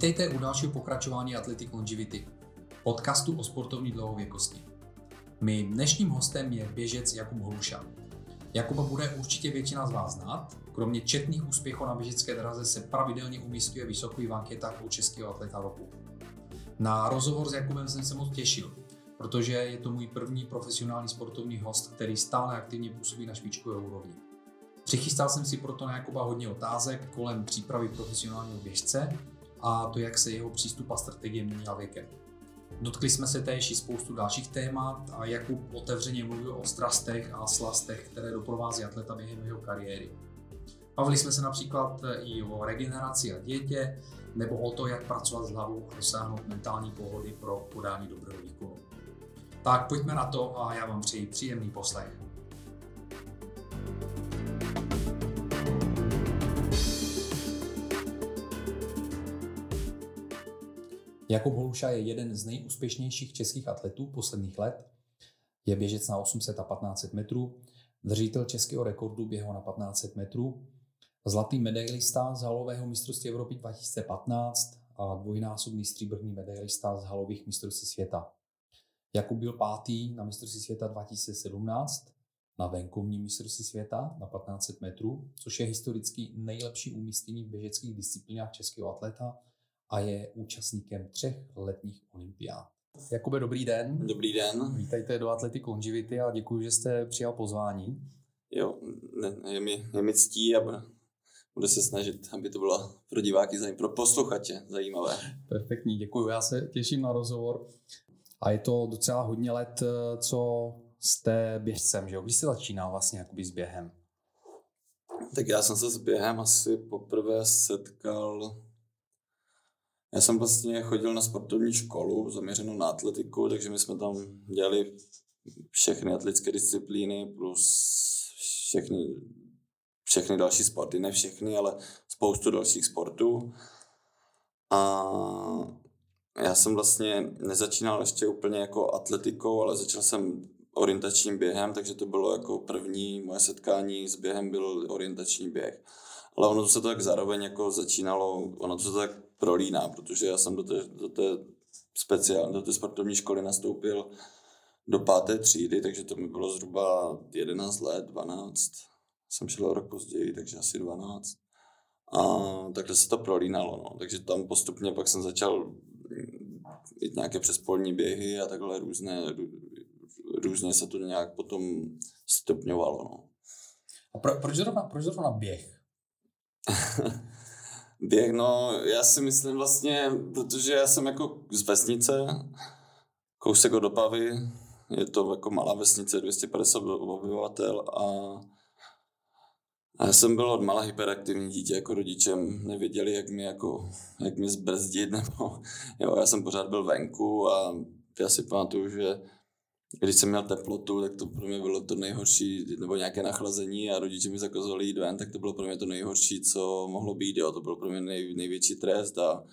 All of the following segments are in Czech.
Vítejte u dalšího pokračování Athletic Longevity, podcastu o sportovní dlouhověkosti. Mým dnešním hostem je běžec Jakub Holuša. Jakuba bude určitě většina z vás znát. Kromě četných úspěchů na běžecké draze se pravidelně umístuje vysoký v anketách u českého atleta roku. Na rozhovor s Jakubem jsem se moc těšil, protože je to můj první profesionální sportovní host, který stále aktivně působí na špičkové úrovni. Přichystal jsem si proto na Jakuba hodně otázek kolem přípravy profesionálního běžce a to, jak se jeho přístup a strategie měnila věkem. Dotkli jsme se též i spoustu dalších témat a Jakub otevřeně mluvil o strastech a slastech, které doprovází atleta během jeho kariéry. Bavili jsme se například i o regeneraci a dietě, nebo o to, jak pracovat s hlavou a dosáhnout mentální pohody pro podání dobrého výkonu. Tak pojďme na to a já vám přeji příjemný poslech. Jakub Holuša je jeden z nejúspěšnějších českých atletů posledních let. Je běžec na 800 a 1500 metrů, držitel českého rekordu běhu na 1500 metrů, zlatý medailista z halového mistrovství Evropy 2015 a dvojnásobný stříbrný medailista z halových mistrovství světa. Jakub byl pátý na mistrovství světa 2017, na venkovním mistrovství světa na 1500 metrů, což je historicky nejlepší umístění v běžeckých disciplínách českého atleta a je účastníkem třech letních olympiád. Jakube, dobrý den. Dobrý den. Vítejte do Athletic Longevity a děkuji, že jste přijal pozvání. Jo, ne, je, mi, je mi ctí a bude se snažit, aby to bylo pro diváky, pro posluchače zajímavé. Perfektní, děkuji. Já se těším na rozhovor. A je to docela hodně let, co jste běžcem, že jo? Když jste začínal vlastně jakoby s během? Tak já jsem se s během asi poprvé setkal já jsem vlastně chodil na sportovní školu zaměřenou na atletiku, takže my jsme tam dělali všechny atletické disciplíny plus všechny, všechny další sporty, ne všechny, ale spoustu dalších sportů. A já jsem vlastně nezačínal ještě úplně jako atletikou, ale začal jsem orientačním během, takže to bylo jako první moje setkání s během byl orientační běh. Ale ono se to tak zároveň jako začínalo, ono to se tak prolíná, protože já jsem do té, do té speciální, do té sportovní školy nastoupil do páté třídy, takže to mi bylo zhruba 11 let, 12. Jsem šel o rok později, takže asi 12. A takhle se to prolínalo, no. takže tam postupně pak jsem začal jít nějaké přespolní běhy a takhle různé, různě se to nějak potom stupňovalo. No. A pro, proč, zrovna, proč zrovna běh? Běh, no, já si myslím vlastně, protože já jsem jako z vesnice, kousek od Opavy, je to jako malá vesnice, 250 obyvatel a, a já jsem byl od malá hyperaktivní dítě, jako rodičem nevěděli, jak mě, jako, jak mě zbrzdit, nebo jo, já jsem pořád byl venku a já si pamatuju, že když jsem měl teplotu, tak to pro mě bylo to nejhorší, nebo nějaké nachlazení a rodiče mi zakazovali jít ven, tak to bylo pro mě to nejhorší, co mohlo být, jo. to byl pro mě nej, největší trest a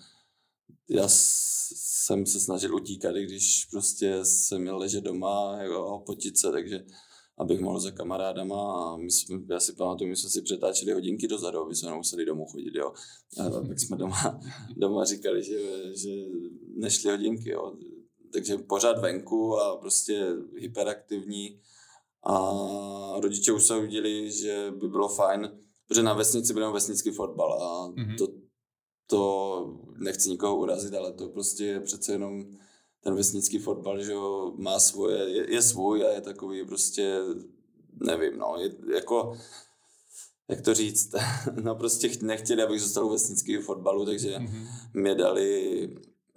já jsem se snažil utíkat, i když prostě jsem měl ležet doma jo, a potit se, takže abych mohl za kamarádama a my jsme, já si pamatuju, my jsme si přetáčeli hodinky dozadu, aby jsme nemuseli domů chodit, jo. A tak jsme doma, doma říkali, že, že nešly hodinky, jo takže pořád venku a prostě hyperaktivní. A rodiče už se uviděli, že by bylo fajn, protože na vesnici byl vesnický fotbal a mm-hmm. to, to nechci nikoho urazit, ale to prostě je přece jenom ten vesnický fotbal, že jo, má svoje, je, je svůj a je takový prostě, nevím, no, je, jako, jak to říct, no prostě nechtěli, abych zůstal u vesnického fotbalu, takže mm-hmm. mě dali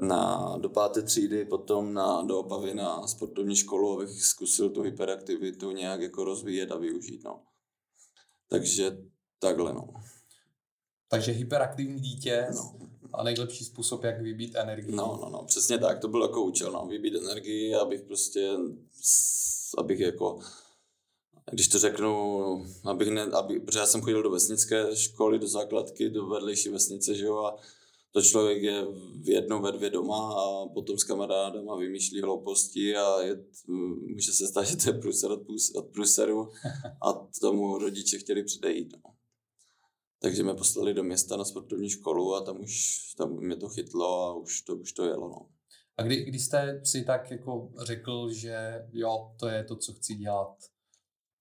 na, do páté třídy, potom na, do Opavy na sportovní školu, abych zkusil tu hyperaktivitu nějak jako rozvíjet a využít. No. Takže takhle, no. Takže hyperaktivní dítě no. a nejlepší způsob, jak vybít energii. No, no, no, přesně tak, to byl jako účel, no, vybít energii, abych prostě, abych jako, když to řeknu, abych ne, aby, protože já jsem chodil do vesnické školy, do základky, do vedlejší vesnice, že jo, a to člověk je v jedno ve dvě doma a potom s kamarádama vymýšlí hlouposti a je, může se stát, že to je průser od, od průseru a tomu rodiče chtěli předejít. No. takže mě poslali do města na sportovní školu a tam už tam mě to chytlo a už to, už to jelo. No. A kdy, kdy jste si tak jako řekl, že jo, to je to, co chci dělat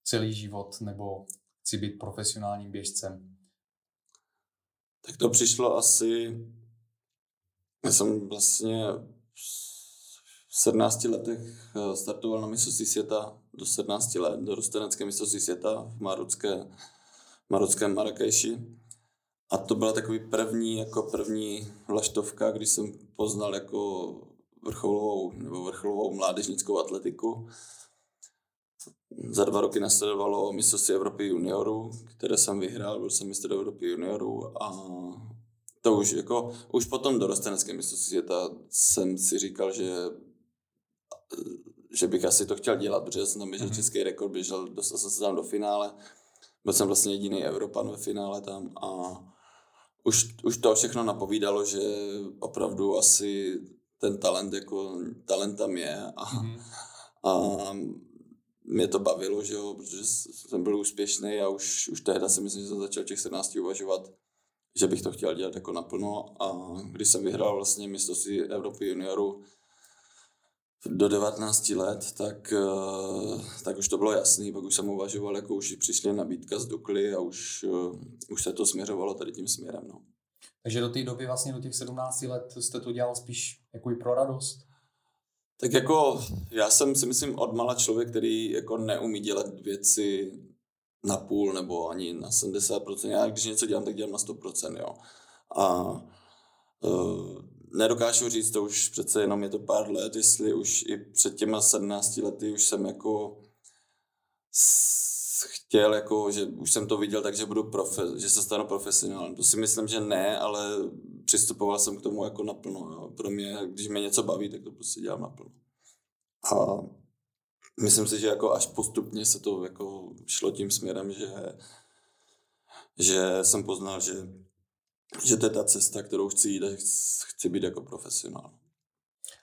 celý život, nebo chci být profesionálním běžcem? Tak to přišlo asi, já jsem vlastně v 17 letech eh, startoval na mistrovství světa do 17 let, do rostenecké mistrovství světa v marocké, marockém Marrakeši. A to byla takový první, jako první vlaštovka, kdy jsem poznal jako vrcholovou nebo vrcholovou mládežnickou atletiku. Za dva roky nasledovalo mistrovství Evropy juniorů, které jsem vyhrál, byl jsem mistr Evropy juniorů a to už jako, už potom do rostenecké mistrovství světa jsem si říkal, že že bych asi to chtěl dělat, protože jsem tam běžel mm-hmm. český rekord, běžel, dostal jsem se tam do finále, byl jsem vlastně jediný Evropan ve finále tam a už, už to všechno napovídalo, že opravdu asi ten talent jako talent tam je a, mm-hmm. a mě to bavilo, že jo, protože jsem byl úspěšný a už, už tehdy si myslím, že jsem začal těch 17 uvažovat, že bych to chtěl dělat jako naplno a když jsem vyhrál vlastně mistrovství Evropy juniorů, do 19 let, tak, eh, tak už to bylo jasný, pak už jsem uvažoval, jako už přišly nabídka z Dukly a už, eh, už se to směřovalo tady tím směrem. No. Takže do té doby, vlastně do těch 17 let, jste to dělal spíš jako i pro radost? Tak jako já jsem si myslím od mala člověk, který jako neumí dělat věci na půl nebo ani na 70%. Já když něco dělám, tak dělám na 100%. Jo. A uh, nedokážu říct, to už přece jenom je to pár let, jestli už i před těma 17 lety už jsem jako chtěl, jako, že už jsem to viděl, takže budu profe, že se stanu profesionálem. To si myslím, že ne, ale přistupoval jsem k tomu jako naplno. Jo. Pro mě, když mě něco baví, tak to prostě dělám naplno. A myslím si, že jako až postupně se to jako šlo tím směrem, že, že jsem poznal, že že to je ta cesta, kterou chci jít a chci být jako profesionál.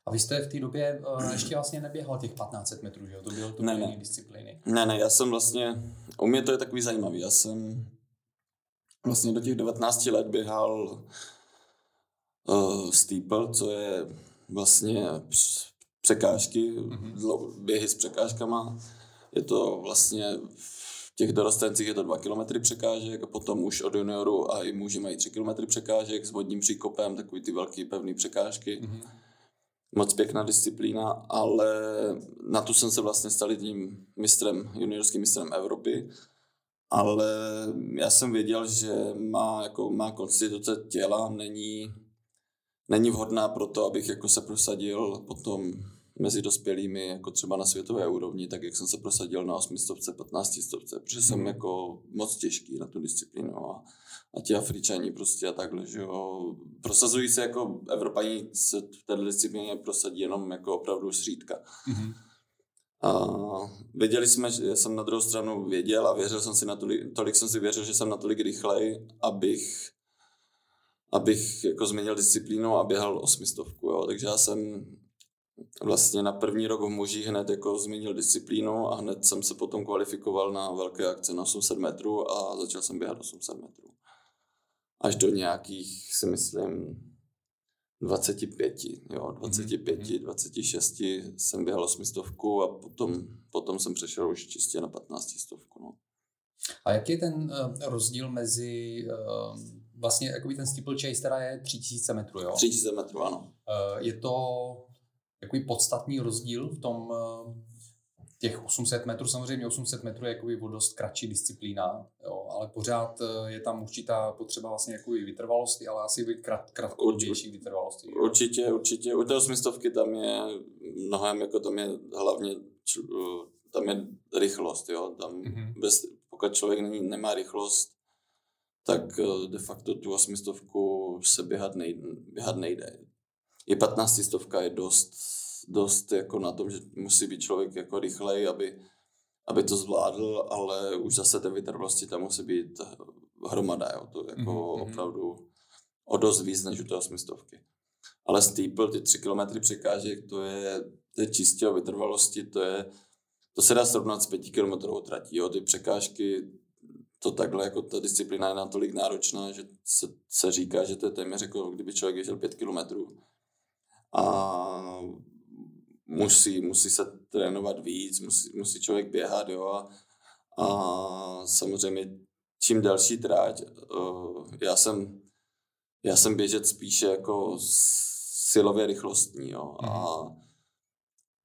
A vy jste v té době uh, ještě vlastně neběhal těch 1500 metrů, že jo? To bylo to ne, ne. disciplíny. Ne, ne, já jsem vlastně, u mě to je takový zajímavý, já jsem vlastně do těch 19 let běhal uh, steeple, co je vlastně překážky, mm-hmm. běhy s překážkama. Je to vlastně těch dorostencích je to 2 km překážek a potom už od junioru a i muži mají 3 km překážek s vodním příkopem, takový ty velký pevný překážky. Mm-hmm. Moc pěkná disciplína, ale na tu jsem se vlastně stal tím mistrem, juniorským mistrem Evropy. Ale já jsem věděl, že má, jako, má konstituce těla není, není vhodná pro to, abych jako se prosadil potom mezi dospělými, jako třeba na světové úrovni, tak jak jsem se prosadil na 8 stovce, 15 stovce, protože jsem hmm. jako moc těžký na tu disciplínu a, a ti Afričani prostě a takhle, že jo, prosazují se jako Evropani se v této disciplíně prosadí jenom jako opravdu zřídka. Hmm. A věděli jsme, že jsem na druhou stranu věděl a věřil jsem si natolik, tolik jsem si věřil, že jsem natolik rychlej, abych abych jako změnil disciplínu a běhal osmistovku, jo. Takže já jsem vlastně na první rok v mužích hned jako změnil disciplínu a hned jsem se potom kvalifikoval na velké akce na 800 metrů a začal jsem běhat 800 metrů. Až do nějakých, si myslím, 25, jo, 25, mm-hmm. 26 jsem běhal 800 a potom, potom jsem přešel už čistě na 15 stovku. No. A jaký je ten uh, rozdíl mezi uh, vlastně jakoby ten steeplechase teda je 3000 metrů, jo? 3000 metrů, ano. Uh, je to takový podstatný rozdíl v tom eh, těch 800 metrů, samozřejmě 800 metrů je jakoby o dost kratší disciplína, jo, ale pořád eh, je tam určitá potřeba vlastně jakoby vytrvalosti, ale asi by krat, krátkodobější vytrvalosti. Jo. Určitě, určitě. U té osmistovky tam je mnohem, jako tam je hlavně, tam je rychlost, jo, tam mm-hmm. bez, pokud člověk není, nemá rychlost, tak eh, de facto tu osmistovku se běhat nejde. Běhat nejde i 15 stovka je dost, dost jako na tom, že musí být člověk jako rychlej, aby, aby to zvládl, ale už zase té vytrvalosti tam musí být hromada, jo, to jako mm-hmm. opravdu o dost víc než u té osmistovky. Ale steeple, ty 3 km překážek, to je, to je čistě o vytrvalosti, to je, to se dá srovnat s 5 km tratí, jo, ty překážky to takhle, jako ta disciplína je natolik náročná, že se, se říká, že to je téměř jako kdyby člověk ježel pět kilometrů. A musí, musí se trénovat víc, musí, musí člověk běhat, jo, a, a samozřejmě čím další tráť, uh, já jsem, já jsem běžet spíše jako silově rychlostní, jo, a mhm.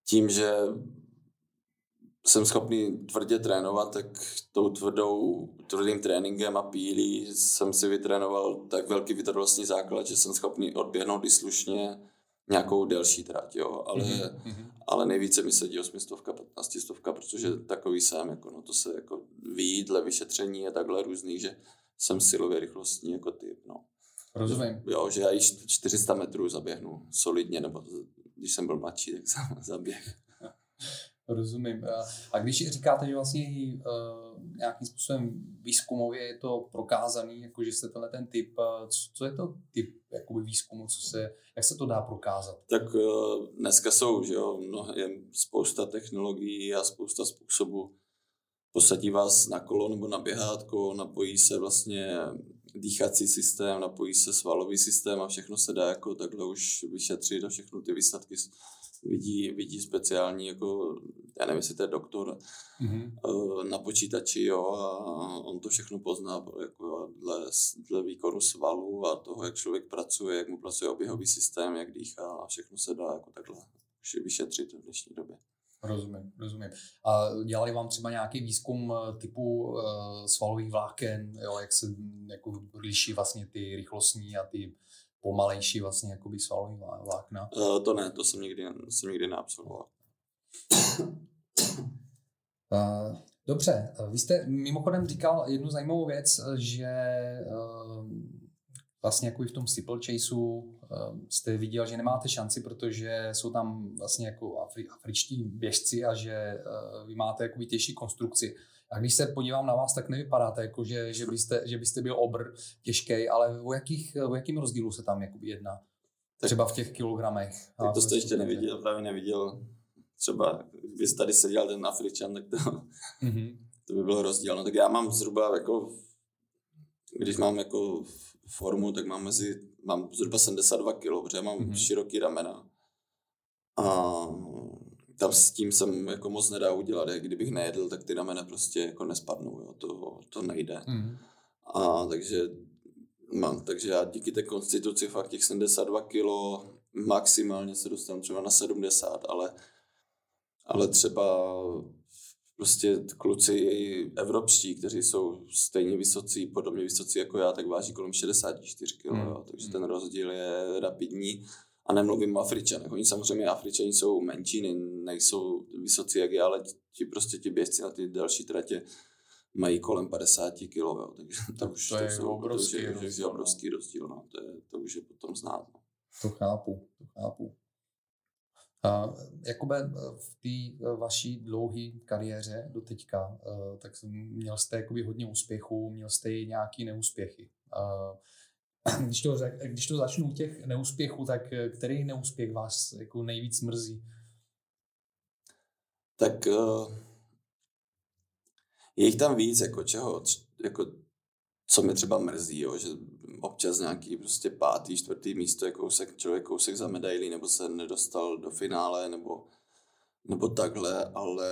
tím, že jsem schopný tvrdě trénovat, tak tou tvrdou, tvrdým tréninkem a pílí jsem si vytrénoval tak velký vytrvalostní základ, že jsem schopný odběhnout i slušně nějakou delší trať, jo, ale, mm-hmm. ale nejvíce mi sedí 800, 15 stovka, protože takový jsem, jako no to se jako ví, dle vyšetření a takhle různý, že jsem silově rychlostní jako typ, no. Rozumím. Jo, že já i 400 metrů zaběhnu solidně, nebo když jsem byl mladší, tak jsem zaběh. Rozumím. A když říkáte, že vlastně uh, nějakým způsobem výzkumově je to prokázaný, jako že jste tenhle ten typ, co, co je to typ jakoby výzkumu, co se, jak se to dá prokázat? Tak uh, dneska jsou, že jo, mnoho, je spousta technologií a spousta způsobů. Posadí vás na kolo nebo na běhátko, napojí se vlastně dýchací systém, napojí se svalový systém a všechno se dá jako takhle už vyšetřit a všechno ty výsledky vidí, vidí speciální, jako, já nevím, jestli to je doktor, mm-hmm. na počítači, jo, a on to všechno pozná jako dle, dle výkonu svalu a toho, jak člověk pracuje, jak mu pracuje oběhový systém, jak dýchá a všechno se dá jako takhle vyšetřit v dnešní době. Rozumím, rozumím. A dělali vám třeba nějaký výzkum eh, typu uh, svalových vláken, jo, jak se jako liší vlastně ty rychlostní a ty pomalejší vlastně jakoby svalový vlákna? Uh, to ne, to jsem nikdy, jsem nikdy neabsolvoval. uh, dobře, vy jste mimochodem říkal jednu zajímavou věc, že uh, vlastně jako i v tom steeple chaseu jste viděl, že nemáte šanci, protože jsou tam vlastně jako afri, afričtí běžci a že vy máte jakoby těžší konstrukci. A když se podívám na vás, tak nevypadáte jako, že, že, byste, že byste byl obr těžký, ale o, jakých, o jakým rozdílu se tam jakoby jedná? Třeba v těch kilogramech. Tak to jste ještě neviděl, právě neviděl. Třeba, kdyby tady seděl ten Afričan, tak to, mm-hmm. to by byl rozdíl. No tak já mám zhruba jako, když mám jako formu, tak mám mezi, mám zhruba 72 kg, protože mám mm-hmm. široký ramena. A tam s tím jsem jako moc nedá udělat. Jak kdybych nejedl, tak ty ramena prostě jako nespadnou. Jo. To, to nejde. Mm. A takže mám, takže já díky té konstituci fakt těch 72 kg maximálně se dostanu třeba na 70, ale, ale třeba prostě kluci evropští, kteří jsou stejně vysocí, podobně vysocí jako já, tak váží kolem 64 kg, mm. takže ten rozdíl je rapidní. A nemluvím o Afričanech. Oni samozřejmě Afričani jsou menší, nejsou vysocí jak já, ale ti prostě ti běžci na ty další tratě mají kolem 50 kg, jo. takže to, už, to, to, je jsou, obrovský to už je, rozdíl, obrovský rozdíl, no. to, je, to už je potom znát. No. To chápu, to chápu. Uh, Jakube, v té vaší dlouhé kariéře do teďka, uh, tak měl jste jakoby hodně úspěchů, měl jste i nějaký neúspěchy. Když to, když to začnu u těch neúspěchů, tak eh, který neúspěch vás jako nejvíc mrzí? Tak je jich tam víc, jako čeho, jako co mě třeba mrzí, jo, že občas nějaký prostě pátý, čtvrtý místo je kousek, člověk kousek za medailí, nebo se nedostal do finále, nebo, nebo takhle, ale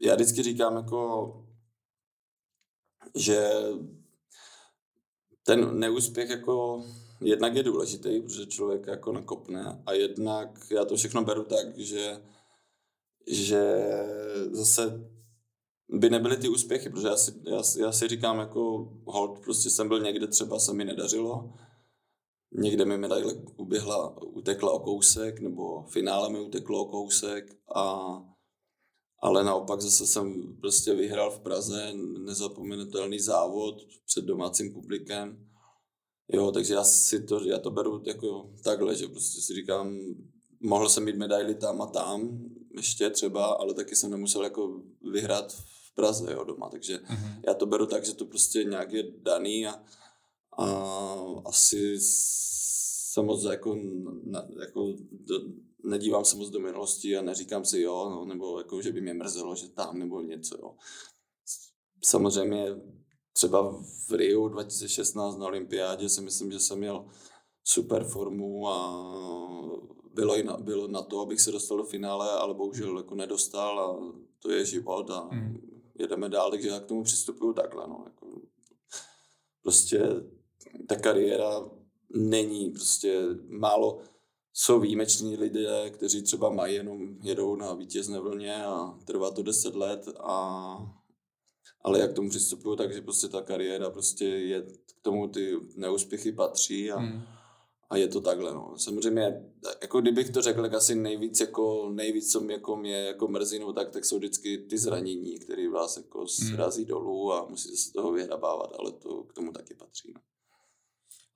já vždycky říkám jako, že ten neúspěch jako jednak je důležitý, protože člověk jako nakopne a jednak já to všechno beru tak, že, že zase by nebyly ty úspěchy, protože já si, já, já si říkám jako hold, prostě jsem byl někde, třeba se mi nedařilo, někde mi medaile uběhla, utekla o kousek, nebo finále mi uteklo o kousek a ale naopak zase jsem prostě vyhrál v Praze nezapomenutelný závod před domácím publikem. Jo, takže já si to, já to beru jako takhle, že prostě si říkám, mohl jsem mít medaily tam a tam, ještě třeba, ale taky jsem nemusel jako vyhrát v Praze, jo, doma, takže mm-hmm. já to beru tak, že to prostě nějak je daný a, a asi se moc jako, na, jako do, nedívám se moc do minulosti a neříkám si jo, no, nebo jako, že by mě mrzelo, že tam nebo něco. Jo. Samozřejmě třeba v Rio 2016 na olympiádě si myslím, že jsem měl super formu a bylo, i na, bylo na to, abych se dostal do finále, ale bohužel jako nedostal a to je život a mm. Jedeme dál, takže já k tomu přistupuju takhle. No. Jako, prostě ta kariéra není prostě málo, jsou výjimeční lidé, kteří třeba mají jenom jedou na vítězné vlně a trvá to 10 let a ale jak k tomu přistupuju, takže prostě ta kariéra prostě je, k tomu ty neúspěchy patří a, hmm. A je to takhle, no. Samozřejmě, jako kdybych to řekl, tak asi nejvíc, jako, nejvíc, co mě, jako mě jako mrzí, no, tak, tak jsou vždycky ty zranění, které vás jako hmm. srazí dolů a musíte se toho vyhrabávat, ale to k tomu taky patří, no.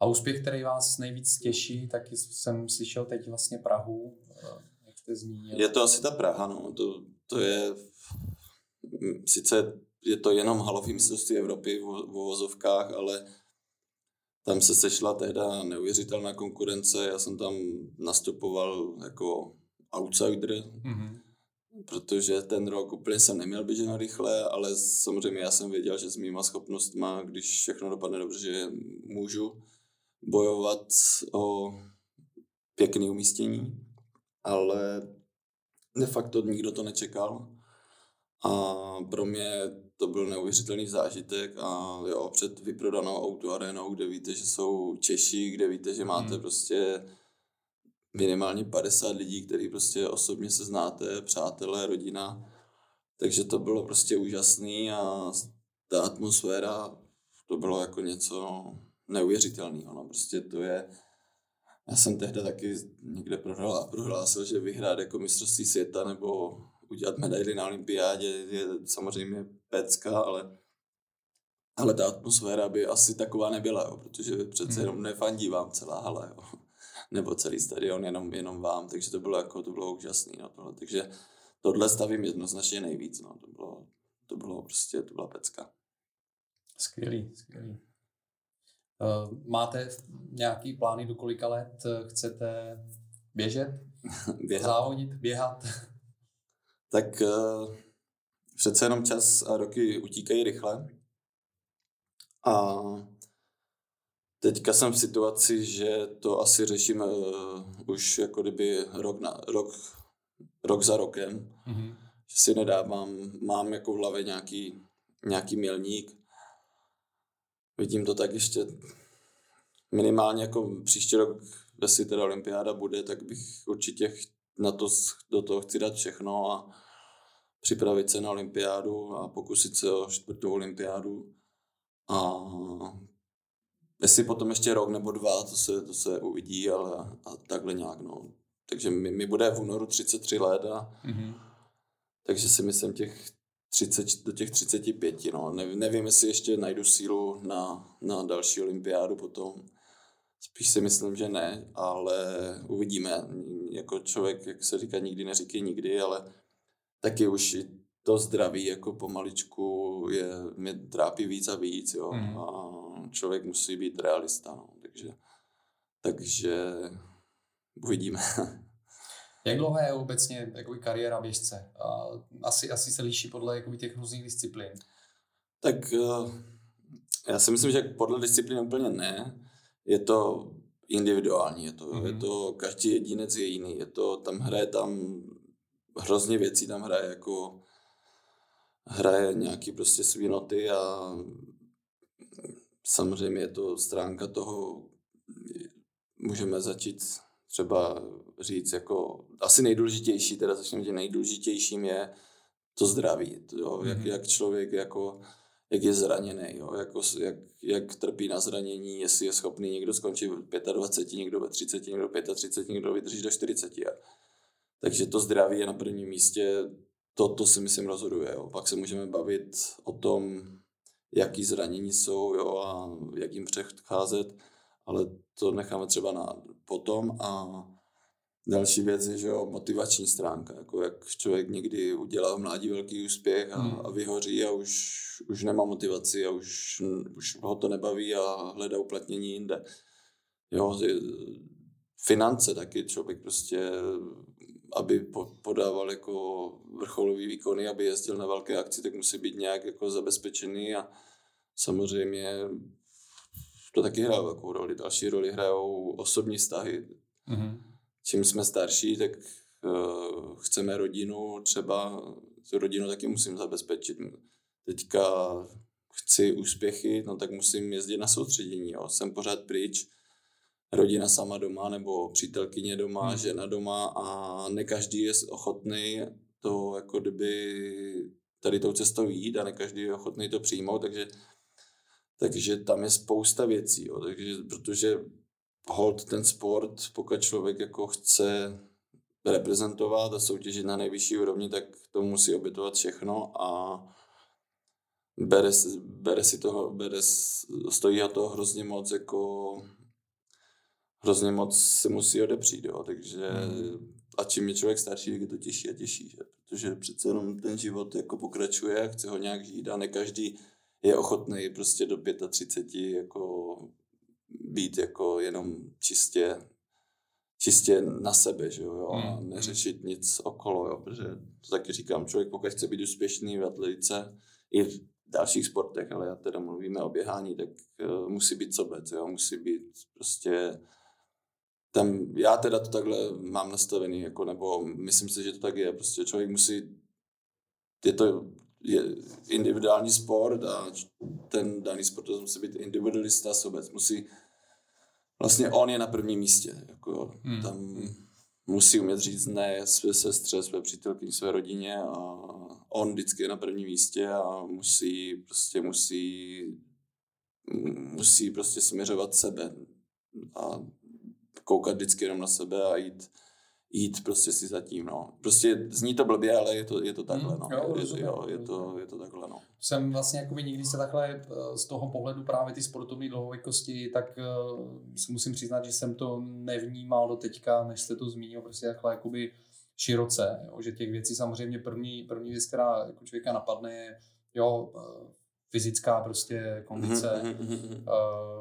A úspěch, který vás nejvíc těší, tak jsem slyšel teď vlastně Prahu, eh, jak jste zmínil. Je to asi ta Praha, no. To, to je sice je to jenom halový mistrovství Evropy v vozovkách, ale tam se sešla tehda neuvěřitelná konkurence. Já jsem tam nastupoval jako outsider, mm-hmm. protože ten rok úplně jsem neměl běženo rychle, ale samozřejmě já jsem věděl, že s mýma schopnostma, když všechno dopadne dobře, že můžu bojovat o pěkné umístění, ale de facto nikdo to nečekal. A pro mě to byl neuvěřitelný zážitek a jo, před vyprodanou autoarenou, kde víte, že jsou Češi, kde víte, že máte hmm. prostě minimálně 50 lidí, který prostě osobně se znáte, přátelé, rodina. Takže to bylo prostě úžasný a ta atmosféra, to bylo jako něco neuvěřitelného. No. Prostě to je, já jsem tehdy taky někde prohlásil, že vyhrát jako mistrovství světa nebo udělat medaily na olympiádě je samozřejmě pecka, ale ale ta atmosféra by asi taková nebyla, jo, protože přece hmm. jenom nefandí vám celá hala, jo. nebo celý stadion jenom, jenom vám, takže to bylo jako, to bylo úžasný, no, tohle. takže tohle stavím jednoznačně nejvíc, no, to bylo, to bylo prostě, to byla pecka. Skvělý, skvělý. Uh, máte nějaký plány do kolika let? Chcete běžet? běhat. Závodit, běhat? tak uh, přece jenom čas a roky utíkají rychle. A teďka jsem v situaci, že to asi řešíme uh, už jako kdyby rok, na, rok, rok za rokem. Mm-hmm. Že si nedávám, mám jako v hlavě nějaký, nějaký milník. Vidím to tak ještě minimálně jako příští rok, jestli teda olympiáda bude, tak bych určitě na to, do toho chci dát všechno a připravit se na olympiádu a pokusit se o čtvrtou olympiádu. A jestli potom ještě rok nebo dva, to se, to se uvidí, ale a takhle nějak, no. Takže mi, mi bude v únoru 33 let a mm-hmm. takže si myslím těch 30, do těch 35, no. Ne, nevím, jestli ještě najdu sílu na, na další olympiádu potom. Spíš si myslím, že ne, ale uvidíme. Jako člověk, jak se říká, nikdy neříkej nikdy, ale taky už to zdraví jako pomaličku je, mě trápí víc a víc, jo. Mm. A člověk musí být realista, no. Takže, takže uvidíme. Jak dlouho je obecně jakoby, kariéra běžce? Asi, asi se liší podle jakoby, těch různých disciplín. Tak eh, já si myslím, že podle disciplíny úplně ne. Je to individuální, je to, mm. je to každý jedinec je jiný, je to, tam hraje tam hrozně věcí tam hraje, jako hraje nějaký prostě svý noty a samozřejmě je to stránka toho, můžeme začít třeba říct jako asi nejdůležitější, teda začneme tím nejdůležitějším je to zdraví, jo, mm-hmm. jak, mhm. jak člověk jako jak je zraněný, jo, jako, jak, jak trpí na zranění, jestli je schopný někdo skončit v 25, někdo ve 30, někdo v 35, někdo vydrží do 40. A takže to zdraví je na prvním místě, to, to si myslím rozhoduje. Jo. Pak se můžeme bavit o tom, jaký zranění jsou jo, a jak jim předcházet, ale to necháme třeba na potom a další věc je, že jo, motivační stránka, jako jak člověk někdy udělá v mládí velký úspěch a, hmm. a vyhoří a už, už nemá motivaci a už, už ho to nebaví a hledá uplatnění jinde. Jo, finance taky člověk prostě aby podával jako vrcholový výkony, aby jezdil na velké akci, tak musí být nějak jako zabezpečený a samozřejmě to taky hraje velkou roli. Další roli hrajou osobní vztahy. Mm-hmm. Čím jsme starší, tak uh, chceme rodinu, třeba tu rodinu taky musím zabezpečit. Teďka chci úspěchy, no tak musím jezdit na soustředění, jo. jsem pořád pryč, rodina sama doma nebo přítelkyně doma, hmm. žena doma a ne každý je ochotný to jako kdyby tady tou cestou jít a ne každý je ochotný to přijmout, takže, takže tam je spousta věcí, jo. Takže, protože hold ten sport, pokud člověk jako chce reprezentovat a soutěžit na nejvyšší úrovni, tak to musí obětovat všechno a bere, bere si toho, bere, stojí o to hrozně moc jako hrozně moc si musí odepřít, jo, takže hmm. a čím je člověk starší, tak je to těžší a těžší, že? protože přece jenom ten život jako pokračuje a chce ho nějak žít a ne každý je ochotný prostě do 35 jako být jako jenom čistě čistě na sebe, že jo, hmm. a neřešit nic okolo, jo, protože to taky říkám, člověk pokud chce být úspěšný v atletice i v dalších sportech, ale já teda mluvíme o běhání, tak uh, musí být sobec, jo, musí být prostě tam, já teda to takhle mám nastavený, jako, nebo myslím si, že to tak je, prostě člověk musí, je to je individuální sport a ten daný sport musí být individualista, sobec, musí vlastně on je na prvním místě. Jako hmm. Tam musí umět říct ne své sestře, své přítelkyni, své rodině a on vždycky je na prvním místě a musí prostě musí musí prostě směřovat sebe a koukat vždycky jenom na sebe a jít jít prostě si zatím, no. Prostě zní to blbě, ale je to, je to takhle, hmm, no. Jo, je, jo, je, to, je to takhle, no. Jsem vlastně jako nikdy se takhle eh, z toho pohledu právě ty sportovní dlouhověkosti, tak uh, si musím přiznat, že jsem to nevnímal do teďka, než jste to zmínil, prostě takhle jakoby široce, jo, že těch věcí samozřejmě první, první věc, která jako člověka napadne je, jo, uh, fyzická prostě kondice, mm-hmm.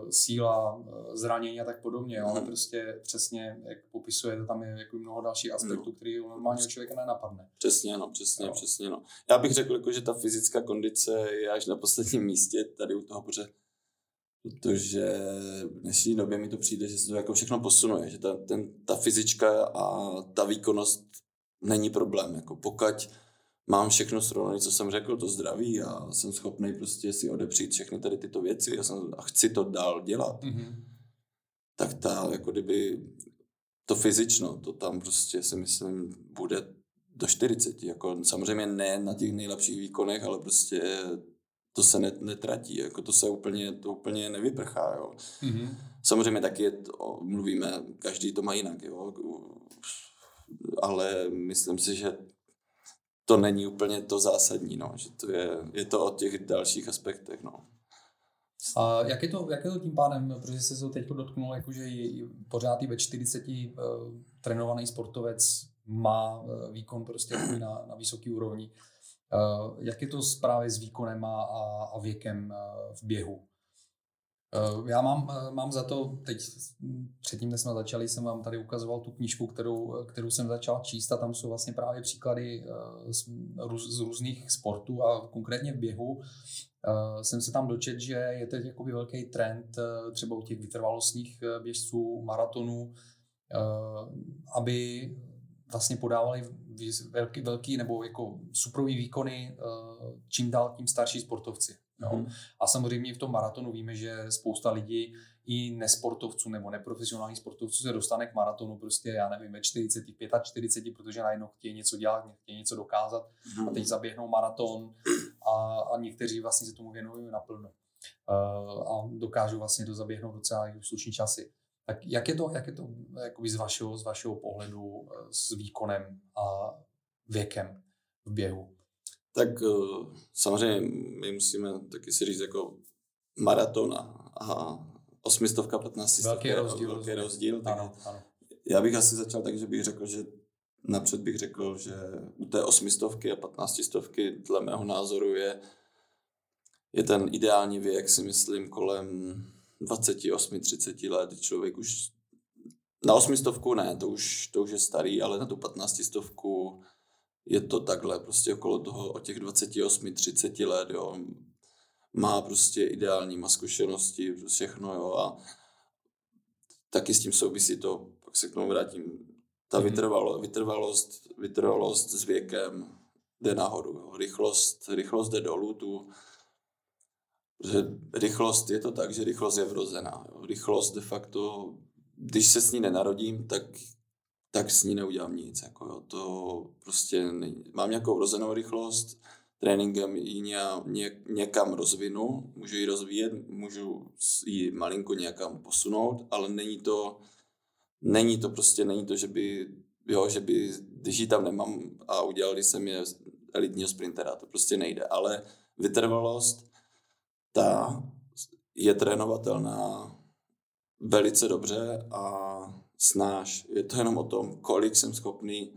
uh, síla, uh, zranění a tak podobně, mm-hmm. ale prostě přesně, jak popisujete, tam je jako mnoho dalších aspektů, no. který normálního člověka nenapadne. Přesně, no, přesně, no. přesně, no. Já bych řekl, jako, že ta fyzická kondice je až na posledním místě tady u toho, protože protože v dnešní době mi to přijde, že se to jako všechno posunuje, že ta, ten, ta fyzička a ta výkonnost není problém. Jako pokud mám všechno srovnané, co jsem řekl, to zdraví a jsem schopný prostě si odepřít všechny tady tyto věci a, jsem, a chci to dál dělat, mm-hmm. tak ta, jako kdyby to fyzično, to tam prostě si myslím bude do 40. Jako samozřejmě ne na těch nejlepších výkonech, ale prostě to se net, netratí, jako to se úplně, to úplně nevyprchá, jo. Mm-hmm. Samozřejmě taky je to, mluvíme, každý to má jinak, jo. Ale myslím si, že to není úplně to zásadní, no, že to je, je to o těch dalších aspektech. No. A jak je, to, jak je to tím pádem, protože se to teď dotknul, jakože pořád i ve 40 uh, eh, trénovaný sportovec má uh, výkon prostě na, na vysoký úrovni. Uh, jak je to právě s výkonem a, a věkem uh, v běhu? Eh, já mám, eh, mám za to, teď předtím, než jsme začali, jsem vám tady ukazoval tu knížku, kterou, kterou jsem začal číst a tam jsou vlastně právě příklady eh, z, z různých sportů a konkrétně v běhu. Jsem se tam dočet, že je teď jakoby velký trend třeba u těch vytrvalostních běžců, maratonů, aby vlastně podávali velký, velký nebo jako suprový výkony čím dál tím starší sportovci. Jo? Mm. A samozřejmě v tom maratonu víme, že spousta lidí i nesportovců nebo neprofesionálních sportovců se dostane k maratonu prostě, já nevím, ve 40, 45, protože najednou chtějí něco dělat, chtějí něco dokázat a teď zaběhnou maraton a, a někteří vlastně se tomu věnují naplno. Uh, a dokážou vlastně to zaběhnout docela i slušní časy. Tak jak je to, jak je to jakoby z, vašeho, z vašeho pohledu eh, s výkonem a věkem v běhu? Tak eh, samozřejmě my musíme taky si říct jako maraton a osmistovka, patnáctistovka. Velký rozdíl. Velký rozdíl tak ano, ano. Já bych asi začal tak, že bych řekl, že napřed bych řekl, že u té osmistovky a patnáctistovky dle mého názoru je, je ten ideální věk, si myslím, kolem 28-30 let. Člověk už na osmistovku ne, to už, to už je starý, ale na tu patnáctistovku je to takhle, prostě okolo toho, o těch 28, 30 let, jo. má prostě ideální, má zkušenosti, všechno, jo, a taky s tím souvisí to, pak se k tomu vrátím, ta mm-hmm. vytrvalo, vytrvalost, vytrvalost s věkem jde nahoru, jo. rychlost, rychlost jde dolů, tu, že rychlost je to tak, že rychlost je vrozená. Jo. Rychlost de facto, když se s ní nenarodím, tak, tak s ní neudělám nic. Jako jo. To prostě není. Mám nějakou vrozenou rychlost, tréninkem ji ně, někam rozvinu, můžu ji rozvíjet, můžu ji malinko někam posunout, ale není to, není to prostě, není to, že by, jo, že by, když ji tam nemám a udělali jsem je elitního sprintera, to prostě nejde, ale vytrvalost, ta je trénovatelná velice dobře a snáš. Je to jenom o tom, kolik jsem schopný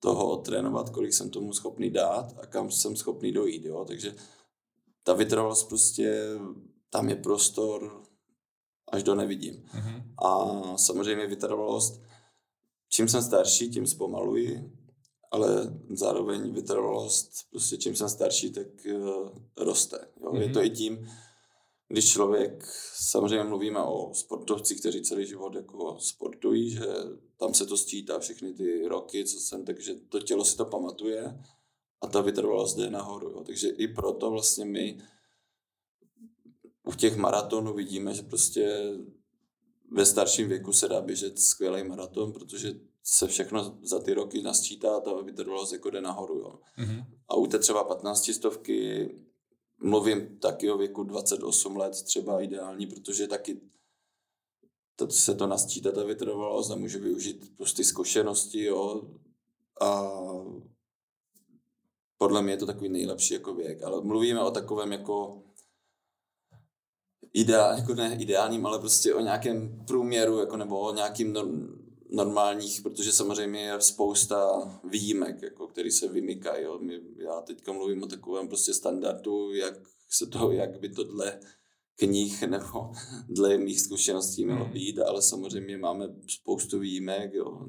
toho odtrénovat, kolik jsem tomu schopný dát a kam jsem schopný dojít. Jo? Takže ta vytrvalost prostě, tam je prostor až do nevidím. Mm-hmm. A samozřejmě vytrvalost, čím jsem starší, tím zpomaluji, ale zároveň vytrvalost, prostě čím jsem starší, tak uh, roste. Jo? Mm-hmm. Je to i tím, když člověk, samozřejmě mluvíme o sportovcích, kteří celý život jako sportují, že tam se to sčítá všechny ty roky, co jsem, takže to tělo si to pamatuje a ta vytrvalost jde nahoru. Jo. Takže i proto vlastně my u těch maratonů vidíme, že prostě ve starším věku se dá běžet skvělý maraton, protože se všechno za ty roky nasčítá a ta vytrvalost jako jde nahoru. Jo. Mm-hmm. A u té třeba 15 stovky mluvím taky o věku 28 let třeba ideální, protože taky to se to nasčítá ta vytrvalost a může využít prostě zkušenosti, jo, a podle mě je to takový nejlepší jako věk, ale mluvíme o takovém jako ideál, jako ne ideálním, ale prostě o nějakém průměru, jako nebo o nějakým normálních, protože samozřejmě je spousta výjimek, jako, který se vymykají. Jo. My, já teďka mluvím o takovém prostě standardu, jak se to, jak by to dle knih nebo dle mých zkušeností mělo hmm. být, ale samozřejmě máme spoustu výjimek, jo,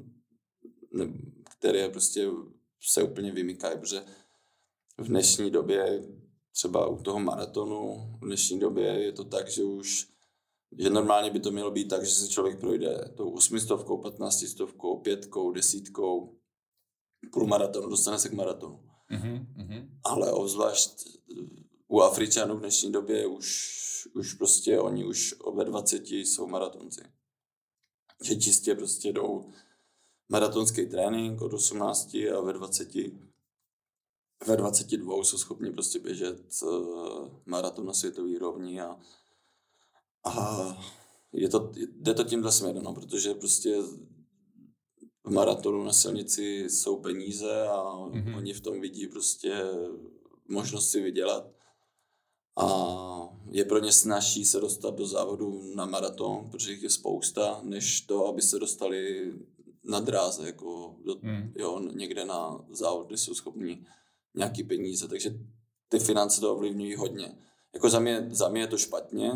které prostě se úplně vymykají, protože v dnešní době, třeba u toho maratonu, v dnešní době je to tak, že už že normálně by to mělo být tak, že se člověk projde tou osmistovkou, patnáctistovkou, pětkou, desítkou, půl maratonu, dostane se k maratonu. Mm-hmm. Ale obzvlášť u Afričanů v dnešní době už, už prostě oni už ve 20 jsou maratonci. Že čistě prostě jdou maratonský trénink od 18 a ve 20 ve 22 jsou schopni prostě běžet uh, maraton na světový rovni a a je to, jde to tímhle směrem, no, protože prostě v maratonu na silnici jsou peníze a mm-hmm. oni v tom vidí prostě možnost si vydělat. A je pro ně snažší se dostat do závodu na maraton, protože jich je spousta, než to, aby se dostali na dráze, jako do, mm. jo, někde na závod, kde jsou schopni nějaký peníze. Takže ty finance to ovlivňují hodně. Jako za mě, za mě je to špatně,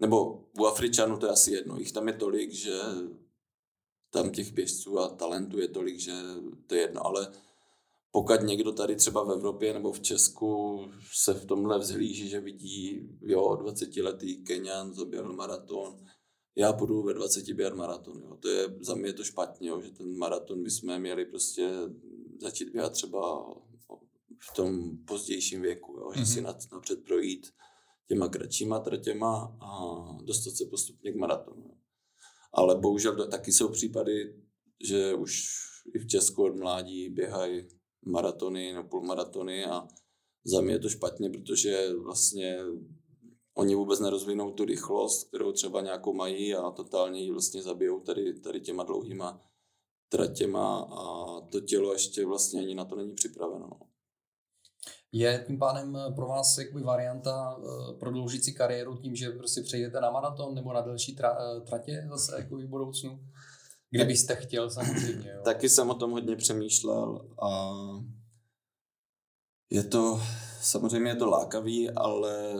nebo u Afričanů to je asi jedno, jich tam je tolik, že tam těch běžců a talentů je tolik, že to je jedno, ale pokud někdo tady třeba v Evropě nebo v Česku se v tomhle vzhlíží, že vidí, jo, 20 letý Kenian zaběhl maraton, já půjdu ve 20 běhat maraton, jo. To je, za mě je to špatně, jo, že ten maraton bychom měli prostě začít běhat třeba v tom pozdějším věku, jo, že mm-hmm. si napřed projít těma kratšíma tratěma a dostat se postupně k maratonu. Ale bohužel taky jsou případy, že už i v Česku od mládí běhají maratony nebo půlmaratony a za mě je to špatně, protože vlastně oni vůbec nerozvinou tu rychlost, kterou třeba nějakou mají a totálně ji vlastně zabijou tady, tady těma dlouhýma tratěma a to tělo ještě vlastně ani na to není připraveno. Je tím pádem eh, pro vás jakoby varianta uh, prodloužit si kariéru tím, že prostě přejdete na maraton nebo na delší tra, uh, tratě zase jako v budoucnu? Kdybyste chtěl samozřejmě. Jo. Taky jsem o tom hodně přemýšlel a je to, samozřejmě je to lákavý, ale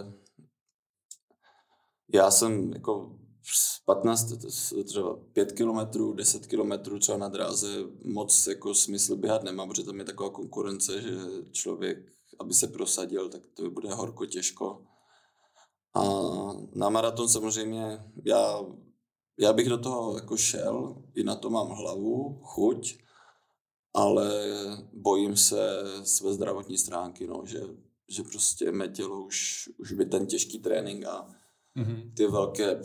já jsem jako 15, třeba 5 kilometrů, 10 kilometrů třeba na dráze moc jako smysl běhat nemá, protože tam je taková konkurence, že člověk aby se prosadil, tak to bude horko těžko. A na maraton samozřejmě já, já bych do toho jako šel, i na to mám hlavu, chuť, ale bojím se své zdravotní stránky, no, že, že prostě mé tělo už, už by ten těžký trénink a mm-hmm. ty velké,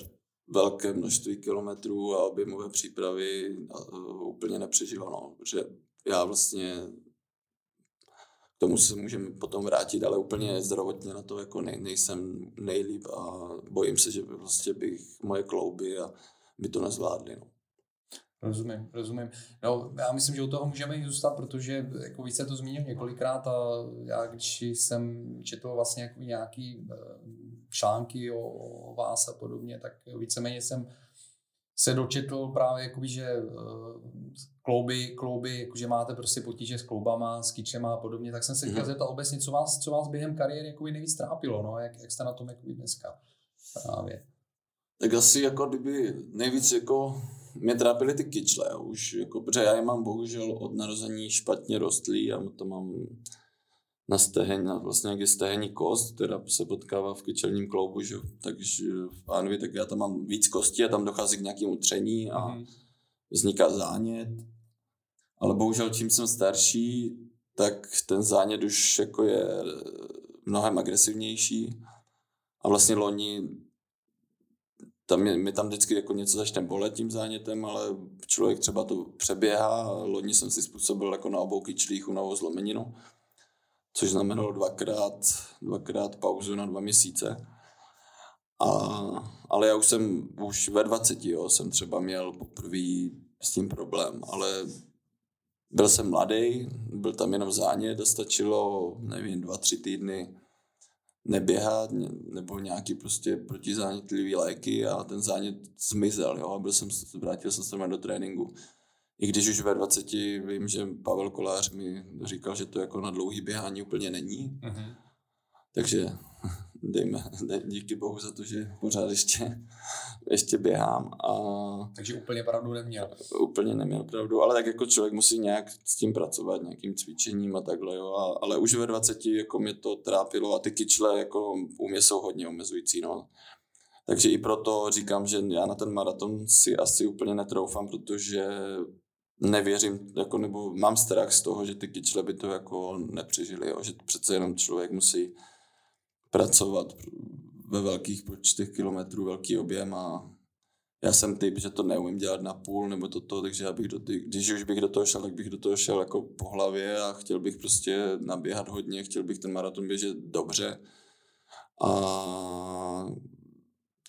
velké množství kilometrů a objemové přípravy úplně nepřežilo, no, že já vlastně tomu se můžeme potom vrátit, ale úplně zdravotně na to jako nej, nejsem nejlíp a bojím se, že vlastně bych moje klouby a by to nezvládly. No. Rozumím, rozumím. No, já myslím, že u toho můžeme i zůstat, protože jako více to zmínil několikrát a já když jsem četl vlastně jako nějaký eh, články o, o vás a podobně, tak víceméně jsem se dočetl právě, jakoby, že uh, klouby, klouby, jakože máte prostě potíže s kloubama, s kyčema a podobně, tak jsem se chtěl mm-hmm. zeptat obecně, co vás, co vás během kariéry jakoby nejvíc trápilo, no, jak, jak jste na tom jakoby dneska právě. Tak asi jako kdyby nejvíc jako mě trápily ty kyčle už, jako, protože já je mám bohužel od narození špatně rostlý a to mám na steheň, na vlastně jak je stehenní kost, která se potkává v kyčelním kloubu, že? takže v anvi, tak já tam mám víc kosti a tam dochází k nějakému tření a mm. vzniká zánět. Ale bohužel, čím jsem starší, tak ten zánět už jako je mnohem agresivnější. A vlastně loni tam je, mi tam vždycky jako něco začne bolet tím zánětem, ale člověk třeba to přeběhá. Loni jsem si způsobil jako na obou kyčlích novou zlomeninu což znamenalo dvakrát, dvakrát pauzu na dva měsíce. A, ale já už jsem, už ve 20, jo, jsem třeba měl poprvé s tím problém, ale byl jsem mladý, byl tam jenom zánět, stačilo, nevím, dva, tři týdny neběhat nebo nějaký prostě protizánětlivý léky a ten zánět zmizel, jo, a byl jsem, vrátil jsem se do tréninku i když už ve 20 vím, že Pavel Kolář mi říkal, že to jako na dlouhý běhání úplně není. Uh-huh. Takže dejme, díky bohu za to, že pořád ještě, ještě běhám. A Takže úplně pravdu neměl. Úplně neměl pravdu, ale tak jako člověk musí nějak s tím pracovat, nějakým cvičením a takhle, jo. A, ale už ve 20 jako mě to trápilo a ty kyčle jako u mě jsou hodně omezující, no. Takže i proto říkám, že já na ten maraton si asi úplně netroufám, protože nevěřím, jako, nebo mám strach z toho, že ty kyčle by to jako nepřežili, jo? že přece jenom člověk musí pracovat ve velkých počtech kilometrů, velký objem a já jsem typ, že to neumím dělat na půl nebo toto, takže já bych do když už bych do toho šel, tak bych do toho šel jako po hlavě a chtěl bych prostě naběhat hodně, chtěl bych ten maraton běžet dobře a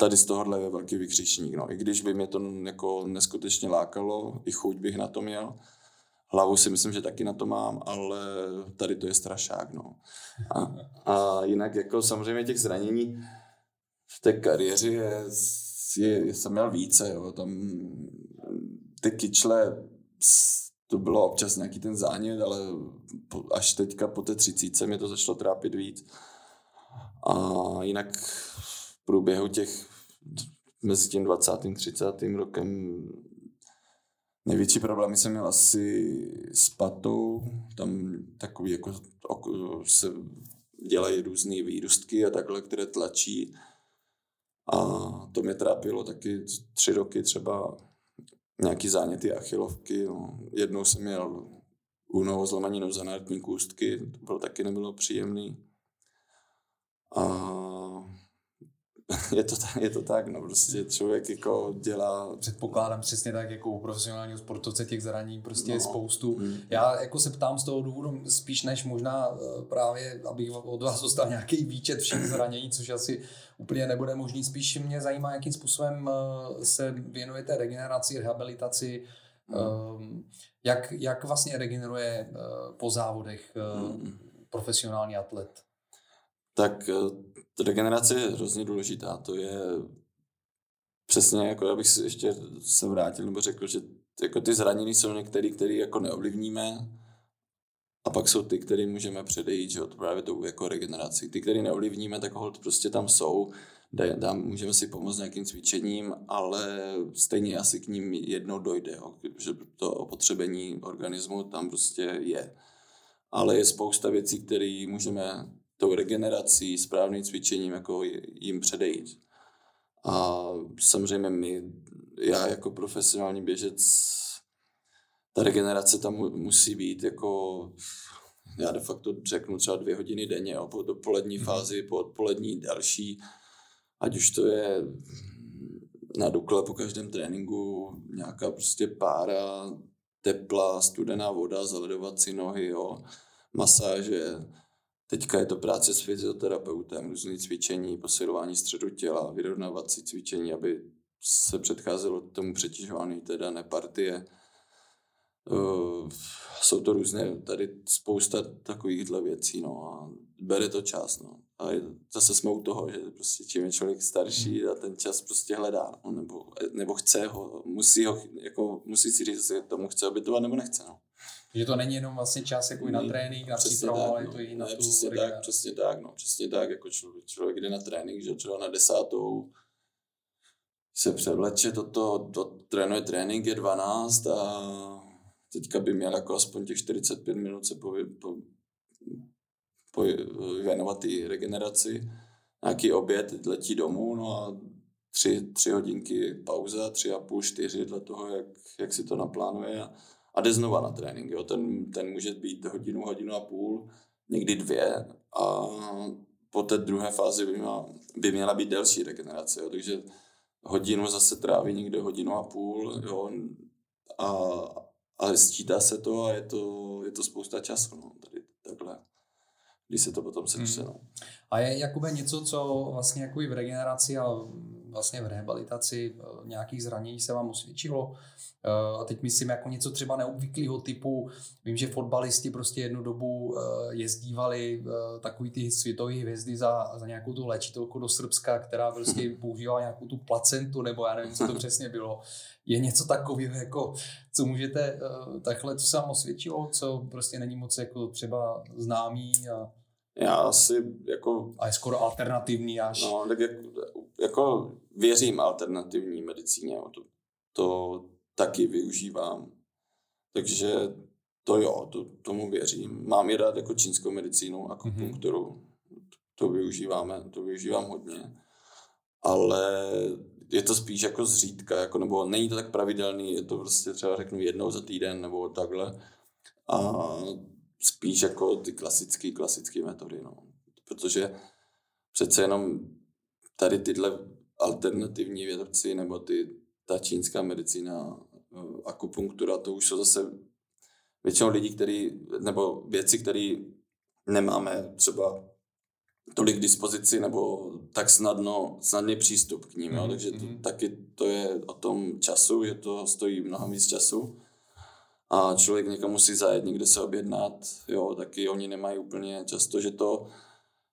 tady z tohohle je velký vykřičník. No. I když by mě to jako neskutečně lákalo, i chuť bych na to měl, hlavu si myslím, že taky na to mám, ale tady to je strašák. No. A, a jinak jako samozřejmě těch zranění v té kariéře je, je, jsem měl více. Jo. Tam ty kyčle, to bylo občas nějaký ten zánět, ale až teďka po té třicíce mě to začalo trápit víc. A jinak průběhu těch mezi tím 20. a 30. rokem největší problémy jsem měl asi s patou, tam takový jako se dělají různé výrůstky a takhle, které tlačí. A to mě trápilo taky tři roky třeba nějaký záněty achilovky. No. Jednou jsem měl únovo zlomeninu zanártní kůstky, to bylo taky nebylo příjemný. A je to, tak, je to tak, no prostě člověk jako dělá... Předpokládám přesně tak, jako u profesionálního sportovce těch zranění prostě no. je spoustu. Hmm. Já jako se ptám z toho důvodu spíš než možná eh, právě, abych od vás dostal nějaký výčet všech zranění, což asi úplně nebude možný. Spíš mě zajímá, jakým způsobem eh, se věnujete regeneraci, rehabilitaci, hmm. jak, jak vlastně regeneruje eh, po závodech hmm. profesionální atlet? Tak eh, regenerace je hrozně důležitá. To je přesně jako, abych si ještě se vrátil nebo řekl, že jako ty zranění jsou některé, které jako neovlivníme a pak jsou ty, které můžeme předejít, že právě tou jako regeneraci. Ty, které neovlivníme, tak hold prostě tam jsou, dá, můžeme si pomoct nějakým cvičením, ale stejně asi k ním jednou dojde, jo, že to opotřebení organismu tam prostě je. Ale je spousta věcí, které můžeme tou regenerací, správným cvičením jako jim předejít. A samozřejmě my, já jako profesionální běžec, ta regenerace tam musí být jako, já de facto řeknu třeba dvě hodiny denně, jo, po dopolední mm. fázi, po odpolední další, ať už to je na Dukle po každém tréninku nějaká prostě pára, tepla, studená voda, zaledovací nohy, jo, masáže, Teďka je to práce s fyzioterapeutem, různé cvičení, posilování středu těla, vyrovnávací cvičení, aby se předcházelo tomu přetěžování té dané partie. Uh, jsou to různé, tady spousta takovýchhle věcí, no a bere to čas, no. A zase jsme u toho, že prostě čím je člověk starší a ten čas prostě hledá, no, nebo, nebo chce ho, musí ho, jako musí si říct, že tomu chce obětovat nebo nechce, no. Že to není jenom vlastně čas jako i na trénink, na přípravu, ale no. to i na ne, tu přesně tak, přesně tak, no, přesně tak, jako člověk, člověk jde na trénink, že třeba na desátou se převleče, toto, to, to trénuje trénink, je 12 a teďka by měl jako aspoň těch 45 minut se po, po, po, věnovat té regeneraci. Nějaký oběd, letí domů, no a tři, tři hodinky pauza, tři a půl, čtyři dle toho, jak, jak si to naplánuje. A, a jde znova na trénink. Jo. Ten, ten může být hodinu, hodinu a půl, někdy dvě a po té druhé fázi by měla, by měla být delší regenerace. Jo. Takže hodinu zase tráví někde hodinu a půl jo. A, a sčítá se to a je to, je to spousta času. No, tady takhle když se to potom sečte. Hmm. No. A je Jakube něco, co vlastně jako i v regeneraci a vlastně v rehabilitaci eh, nějakých zranění se vám osvědčilo? Eh, a teď myslím jako něco třeba neobvyklého typu, vím, že fotbalisti prostě jednu dobu eh, jezdívali takový ty světové hvězdy za, za nějakou tu léčitelku do Srbska, která prostě používala nějakou tu placentu, nebo já nevím, co to přesně bylo. Je něco takového, jako, co můžete takhle, co se vám osvědčilo, co prostě není moc jako třeba známý a já asi jako... A je skoro alternativní až. No, tak jako, jako věřím alternativní medicíně, to, to taky využívám. Takže to jo, to, tomu věřím. Mám i rád jako čínskou medicínu, akupunkturu. Mm-hmm. To využíváme, to využívám hodně. Ale je to spíš jako zřídka, jako, nebo není to tak pravidelný, je to prostě třeba řeknu jednou za týden nebo takhle. A spíš jako ty klasické, klasické metody, no. Protože přece jenom tady tyhle alternativní vědci nebo ty, ta čínská medicína, eh, akupunktura, to už jsou zase většinou lidi, který, nebo věci, které nemáme třeba tolik k dispozici nebo tak snadno, snadný přístup k ním, mm-hmm. jo? Mhm, takže to, mhm. taky to je o tom času, je to stojí mnohem víc času a člověk někam musí zajet, někde se objednat, jo, taky oni nemají úplně často, že to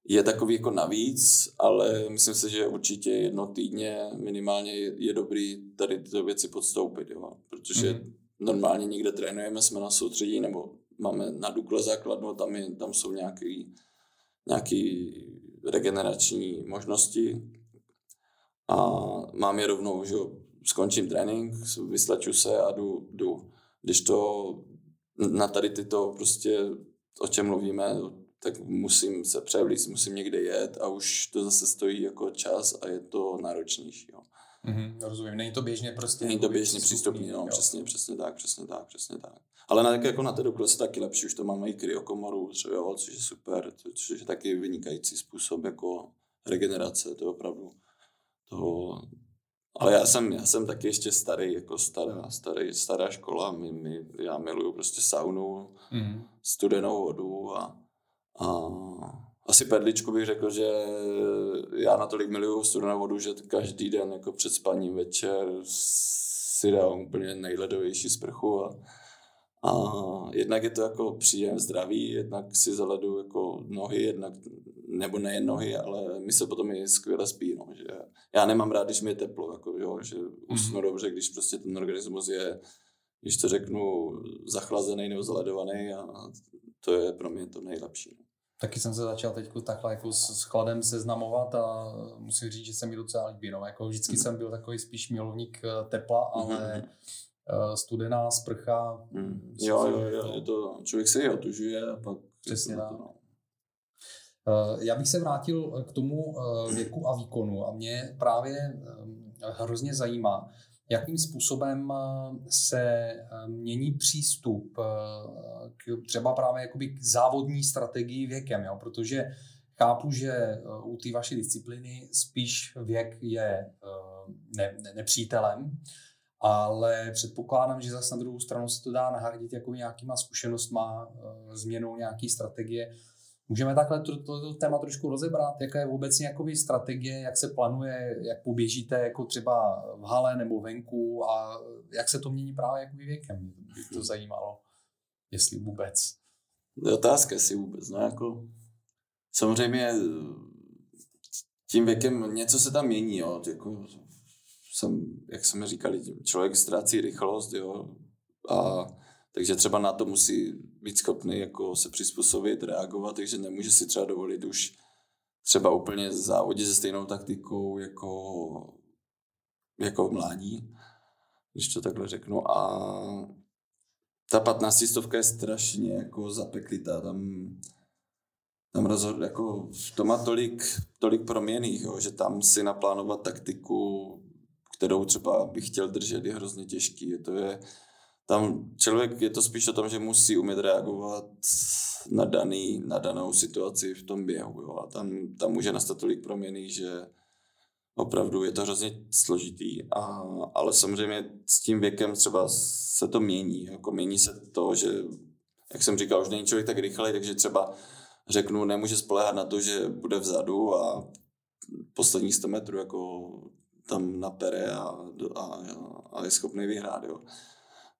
je takový jako navíc, ale myslím si, že určitě jedno týdně minimálně je, dobrý tady tyto věci podstoupit, jo, protože mm-hmm. normálně někde trénujeme, jsme na soustředí, nebo máme na Dukle základnu, tam, je, tam jsou nějaký, nějaký regenerační možnosti. A mám je rovnou, že skončím trénink, vyslaču se a jdu, jdu. Když to na tady tyto prostě, o čem mluvíme, tak musím se převlít, musím někde jet a už to zase stojí jako čas a je to náročnější. Jo. Mm-hmm, rozumím, není to běžně prostě. Není to běžně přístupný, no, přesně, přesně tak, přesně tak, přesně tak. Ale na, jako na té Dukle se taky lepší, už to máme i kryokomoru, třeba, jo, což je super, což je taky vynikající způsob jako regenerace, to je opravdu to, ale já jsem, já jsem taky ještě starý, jako stará, starý, stará škola. My, my, já miluju prostě saunu, mm. studenou vodu a, a asi perličku bych řekl, že já natolik miluju studenou vodu, že každý den jako před spaním večer si dám úplně nejledovější sprchu a, a jednak je to jako příjem zdraví, jednak si zaledu jako nohy, jednak, nebo nejen nohy, ale mi se potom i skvěle spí, no, že já nemám rád, když mi je teplo, jako, jo, že usnu mm-hmm. dobře, když prostě ten organismus je, když to řeknu, zachlazený nebo zaledovaný a to je pro mě to nejlepší. No. Taky jsem se začal teď takhle jako s, chladem seznamovat a musím říct, že se mi docela líbí. No. Jako vždycky mm. jsem byl takový spíš milovník eh, tepla, ale mm. studená sprcha. Mm. Jo, jo, jo, je to, člověk se je otužuje a pak... Přesně tak. No. Já bych se vrátil k tomu věku a výkonu a mě právě hrozně zajímá, jakým způsobem se mění přístup k třeba právě jakoby k závodní strategii věkem, jo? protože chápu, že u té vaší disciplíny spíš věk je ne, ne, nepřítelem, ale předpokládám, že zase na druhou stranu se to dá nahradit jako nějakýma zkušenostma, změnou nějaký strategie. Můžeme takhle to, to, to téma trošku rozebrat, jaká je obecně jakoby strategie, jak se plánuje, jak poběžíte jako třeba v hale nebo venku a jak se to mění právě jakoby věkem. By to zajímalo, jestli vůbec. Je otázka, jestli vůbec. No jako, samozřejmě tím věkem něco se tam mění. Jo. Jako, jsem, jak jsme říkali, člověk ztrácí rychlost, jo, a takže třeba na to musí být schopný jako se přizpůsobit, reagovat, takže nemůže si třeba dovolit už třeba úplně závodit se stejnou taktikou jako, jako v mládí, když to takhle řeknu. A ta 15 stovka je strašně jako zapeklitá, tam, tam rozhod, jako to má tolik, tolik proměných, jo, že tam si naplánovat taktiku, kterou třeba bych chtěl držet, je hrozně těžký. To je, tam člověk je to spíš o tom, že musí umět reagovat na, daný, na danou situaci v tom běhu. Jo. A tam, tam může nastat tolik proměny, že opravdu je to hrozně složitý. A, ale samozřejmě s tím věkem třeba se to mění. Jako mění se to, že, jak jsem říkal, už není člověk tak rychlej, takže třeba řeknu, nemůže spolehat na to, že bude vzadu a poslední 100 metrů jako tam napere a, a, a je schopný vyhrát. Jo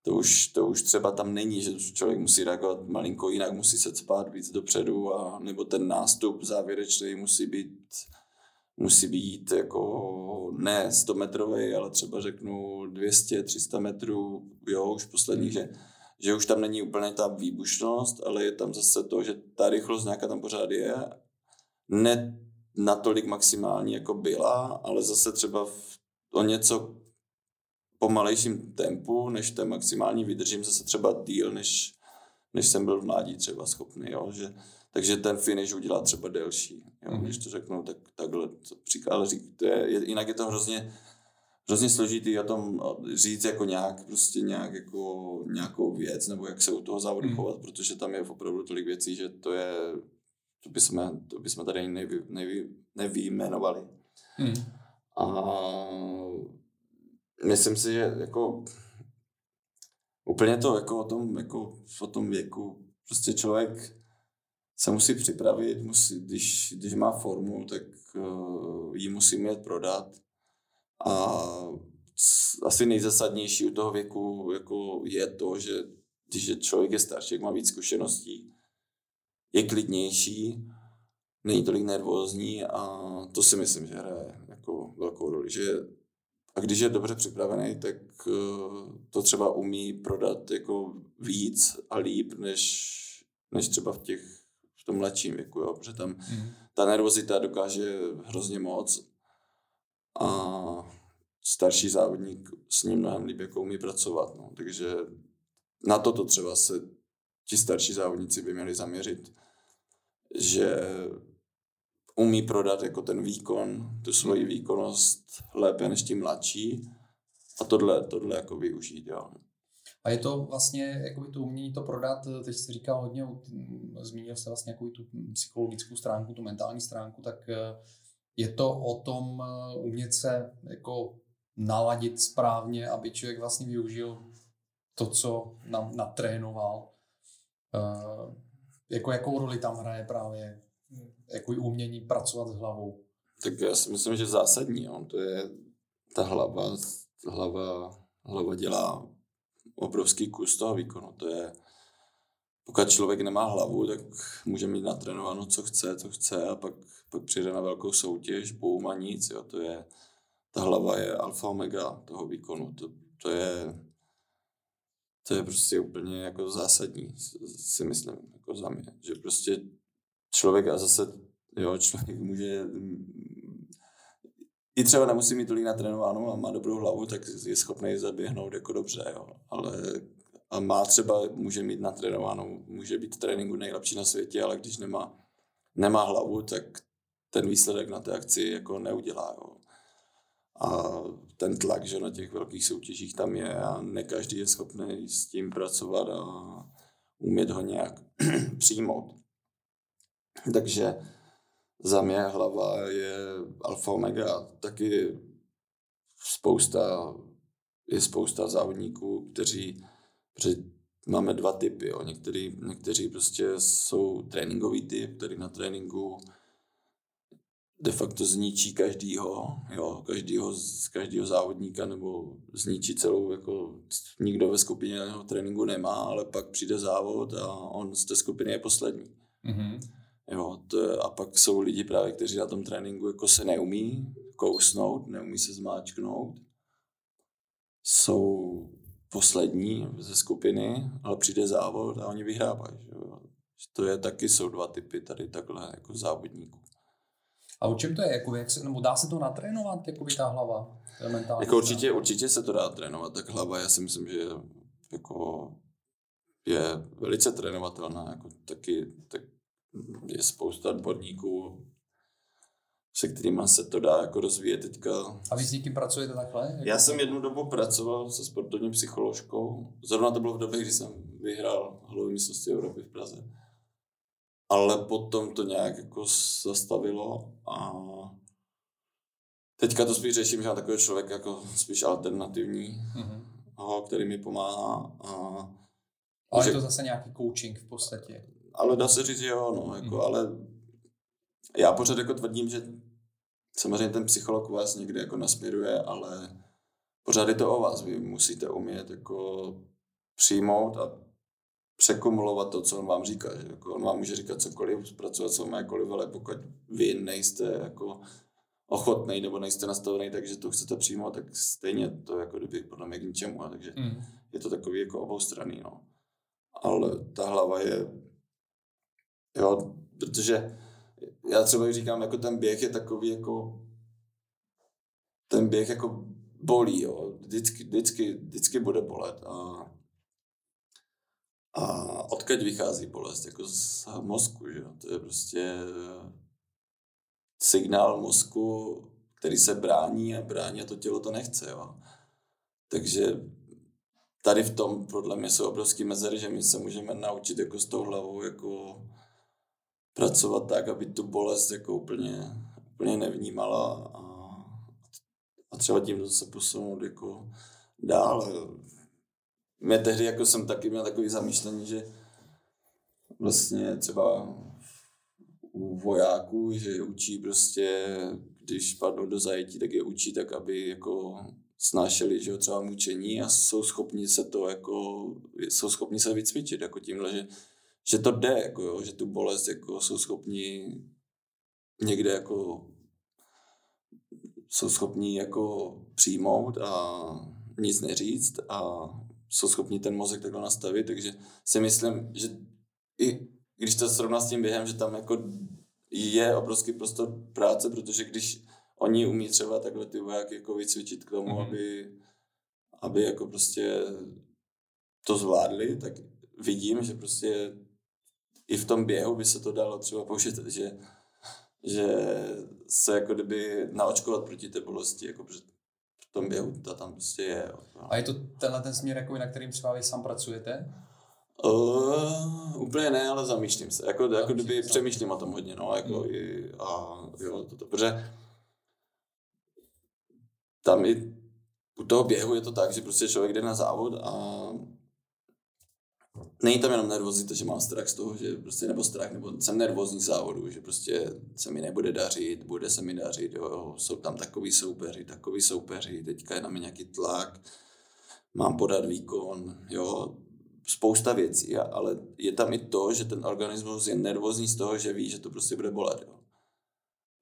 to už, to už třeba tam není, že člověk musí reagovat malinko jinak, musí se spát víc dopředu, a, nebo ten nástup závěrečný musí být musí být jako ne 100 metrový, ale třeba řeknu 200, 300 metrů, jo, už posledních, že, že už tam není úplně ta výbušnost, ale je tam zase to, že ta rychlost nějaká tam pořád je, ne natolik maximální, jako byla, ale zase třeba v, o něco pomalejším tempu, než ten maximální vydržím zase třeba díl, než, než jsem byl v mládí třeba schopný, jo, že, takže ten finish udělá třeba delší, jo, mm-hmm. když to řeknu, tak takhle, to příklad, ale řík, to je, jinak je to hrozně, hrozně složitý o tom říct jako nějak, prostě nějak jako nějakou věc, nebo jak se u toho závodu mm. chovat, protože tam je opravdu tolik věcí, že to je, to bychom, to bychom tady nevy, nevy, nevýjmenovali. Mm. A myslím si, že jako úplně to jako o tom, jako o tom věku, prostě člověk se musí připravit, musí, když, když má formu, tak uh, ji musí mít prodat. A asi nejzasadnější u toho věku jako je to, že když je člověk je starší, má víc zkušeností, je klidnější, není tolik nervózní a to si myslím, že hraje jako velkou roli, že a když je dobře připravený, tak eh, to třeba umí prodat jako víc a líp, než, než třeba v těch v tom mladším věku, jo? protože tam mm. ta nervozita dokáže hrozně moc a starší závodník s ním mnohem líp jako umí pracovat. No. Takže na toto třeba se ti starší závodníci by měli zaměřit, že umí prodat jako ten výkon, tu svoji hmm. výkonnost lépe než ti mladší a tohle, tohle jako využít, jo. A je to vlastně, jakoby to umění to prodat, teď jsi říkal hodně, zmínil se vlastně jako tu psychologickou stránku, tu mentální stránku, tak eh, je to o tom eh, umět se jako naladit správně, aby člověk vlastně využil to, co nám natrénoval. Uh, jako jakou roli tam hraje právě jako umění pracovat s hlavou? Tak já si myslím, že zásadní. Jo. To je ta hlava, hlava, hlava dělá obrovský kus toho výkonu. To je, pokud člověk nemá hlavu, tak může mít natrénováno, co chce, co chce a pak, pak přijde na velkou soutěž, boum a nic. Jo. To je, ta hlava je alfa omega toho výkonu. To, to je to je prostě úplně jako zásadní, si myslím, jako za mě. Že prostě člověk a zase, jo, člověk může i třeba nemusí mít tolik natrénováno a má dobrou hlavu, tak je schopný zaběhnout jako dobře, jo. Ale a má třeba, může mít natrénováno, může být tréninku nejlepší na světě, ale když nemá, nemá hlavu, tak ten výsledek na té akci jako neudělá. Jo. A ten tlak, že na těch velkých soutěžích tam je a ne každý je schopný s tím pracovat a umět ho nějak přijmout. Takže za mě hlava je alfa omega. Taky spousta, je spousta závodníků, kteří, máme dva typy. Jo. Některý, někteří prostě jsou tréninkový typ, který na tréninku de facto zničí každýho, jo, každýho, každýho závodníka nebo zničí celou, jako nikdo ve skupině na tréninku nemá, ale pak přijde závod a on z té skupiny je poslední. Mm-hmm. Jo, to a pak jsou lidi právě, kteří na tom tréninku jako se neumí kousnout, neumí se zmáčknout, jsou poslední ze skupiny, ale přijde závod a oni vyhrávají. To je taky, jsou dva typy tady takhle jako závodníků. A o čem to je? Jako, jak se, nebo dá se to natrénovat, jako by ta hlava? Jako určitě, určitě se to dá trénovat, tak hlava, já si myslím, že jako je velice trénovatelná, jako taky, tak je spousta odborníků, se kterými se to dá jako rozvíjet teďka. A vy s někým pracujete takhle? Já jsem jednu dobu pracoval se sportovní psycholožkou. Zrovna to bylo v době, kdy jsem vyhrál halový mistrovství Evropy v Praze ale potom to nějak jako zastavilo a teďka to spíš řeším, že mám takový člověk jako spíš alternativní, mm-hmm. který mi pomáhá. A, ale že, je to zase nějaký coaching v podstatě. Ale dá se říct, že jo, no, jako, mm-hmm. ale já pořád jako tvrdím, že samozřejmě ten psycholog vás někde jako nasměruje, ale pořád je to o vás, vy musíte umět jako přijmout a překumulovat to, co on vám říká. Že? Jako on vám může říkat cokoliv, zpracovat co jakkoliv, ale pokud vy nejste jako ochotný nebo nejste nastavený, takže to chcete přijmout, tak stejně to jako kdyby podle mě k ničemu. Takže mm. je to takový jako oboustranný. No. Ale ta hlava je, jo, protože já třeba říkám, jako ten běh je takový jako ten běh jako bolí, jo. Vždycky, vždycky, vždycky bude bolet a a odkud vychází bolest? Jako z mozku, že To je prostě signál mozku, který se brání a brání a to tělo to nechce, jo. Takže tady v tom podle mě jsou obrovský mezery, že my se můžeme naučit jako s tou hlavou jako pracovat tak, aby tu bolest jako úplně, úplně nevnímala a, a třeba tím se posunout jako dál. Mě tehdy jako jsem taky měl takový zamýšlení, že vlastně třeba u vojáků, že učí prostě, když padnou do zajetí, tak je učí tak, aby jako snášeli, že jo, třeba mučení a jsou schopni se to jako, jsou schopni se vycvičit jako tímhle, že, že to jde, jako jo, že tu bolest jako jsou schopni někde jako jsou schopni jako přijmout a nic neříct a jsou schopni ten mozek takhle nastavit, takže si myslím, že i když to srovná s tím během, že tam jako je obrovský prostor práce, protože když oni umí třeba takhle ty vojáky jako vycvičit k tomu, mm-hmm. aby, aby jako prostě to zvládli, tak vidím, že prostě i v tom běhu by se to dalo třeba použít, že, že se jako kdyby naočkovat proti té bolesti, jako tom běhu to tam prostě je. No. A je to tenhle ten směr, jako na kterým třeba vy sám pracujete? Uh, úplně ne, ale zamýšlím se. Jako, jako kdyby se. přemýšlím o tom hodně, no, jako hmm. i, a jo, to, to, protože tam i u toho běhu je to tak, že prostě člověk jde na závod a není tam jenom nervozita, že mám strach z toho, že prostě nebo strach, nebo jsem nervózní závodu, že prostě se mi nebude dařit, bude se mi dařit, jo, jsou tam takový soupeři, takový soupeři, teďka je na mě nějaký tlak, mám podat výkon, jo, spousta věcí, ale je tam i to, že ten organismus je nervózní z toho, že ví, že to prostě bude bolet, jo.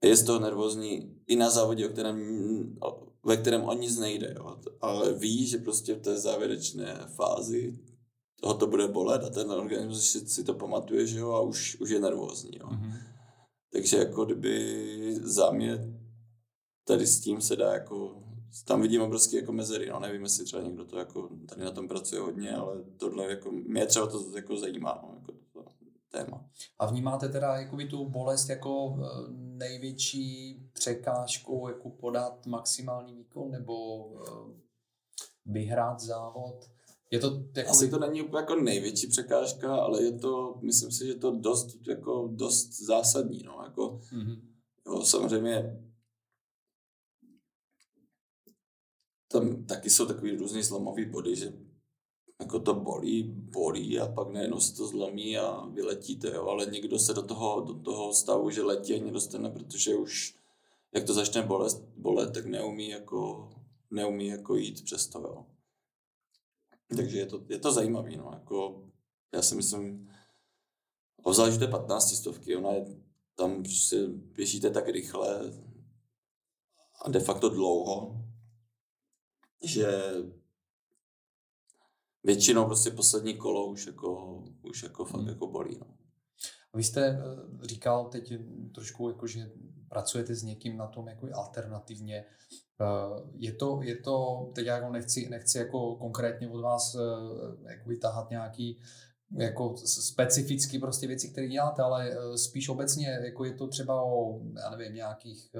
Je z toho nervózní i na závodě, o kterém, ve kterém o nic nejde, jo. ale ví, že prostě v té závěrečné fázi toho to bude bolet a ten organismus si, si to pamatuje, že jo, a už, už je nervózní, jo. Mm-hmm. Takže jako kdyby za mě tady s tím se dá jako, tam vidím obrovský jako mezery, no nevím, jestli třeba někdo to jako tady na tom pracuje hodně, ale tohle jako, mě třeba to jako zajímá, no, jako to, téma. A vnímáte teda jakoby tu bolest jako eh, největší překážkou jako podat maximální výkon nebo eh, vyhrát závod? Je to jako... Asi to není úplně jako největší překážka, ale je to, myslím si, že to dost, jako dost zásadní. No. Jako, mm-hmm. jo, samozřejmě tam taky jsou takový různý zlomový body, že jako to bolí, bolí a pak najednou se to zlomí a vyletíte, jo. ale někdo se do toho, do toho stavu, že letí a nedostane, protože už jak to začne bolet, bolet tak neumí jako, neumí jako jít přes to, jo. Takže je to, je to zajímavý, no, jako já si myslím, obzvlášť té 15 stovky, ona je, tam si běžíte tak rychle a de facto dlouho, že většinou prostě poslední kolo už jako, už jako fakt hmm. jako bolí. No. Vy jste eh, říkal teď trošku, jako, že pracujete s někým na tom jako alternativně. Eh, je to, je to teď jako nechci, nechci jako konkrétně od vás eh, jako vytahat nějaký jako specificky prostě věci, které děláte, ale spíš obecně jako je to třeba o, já nevím, nějakých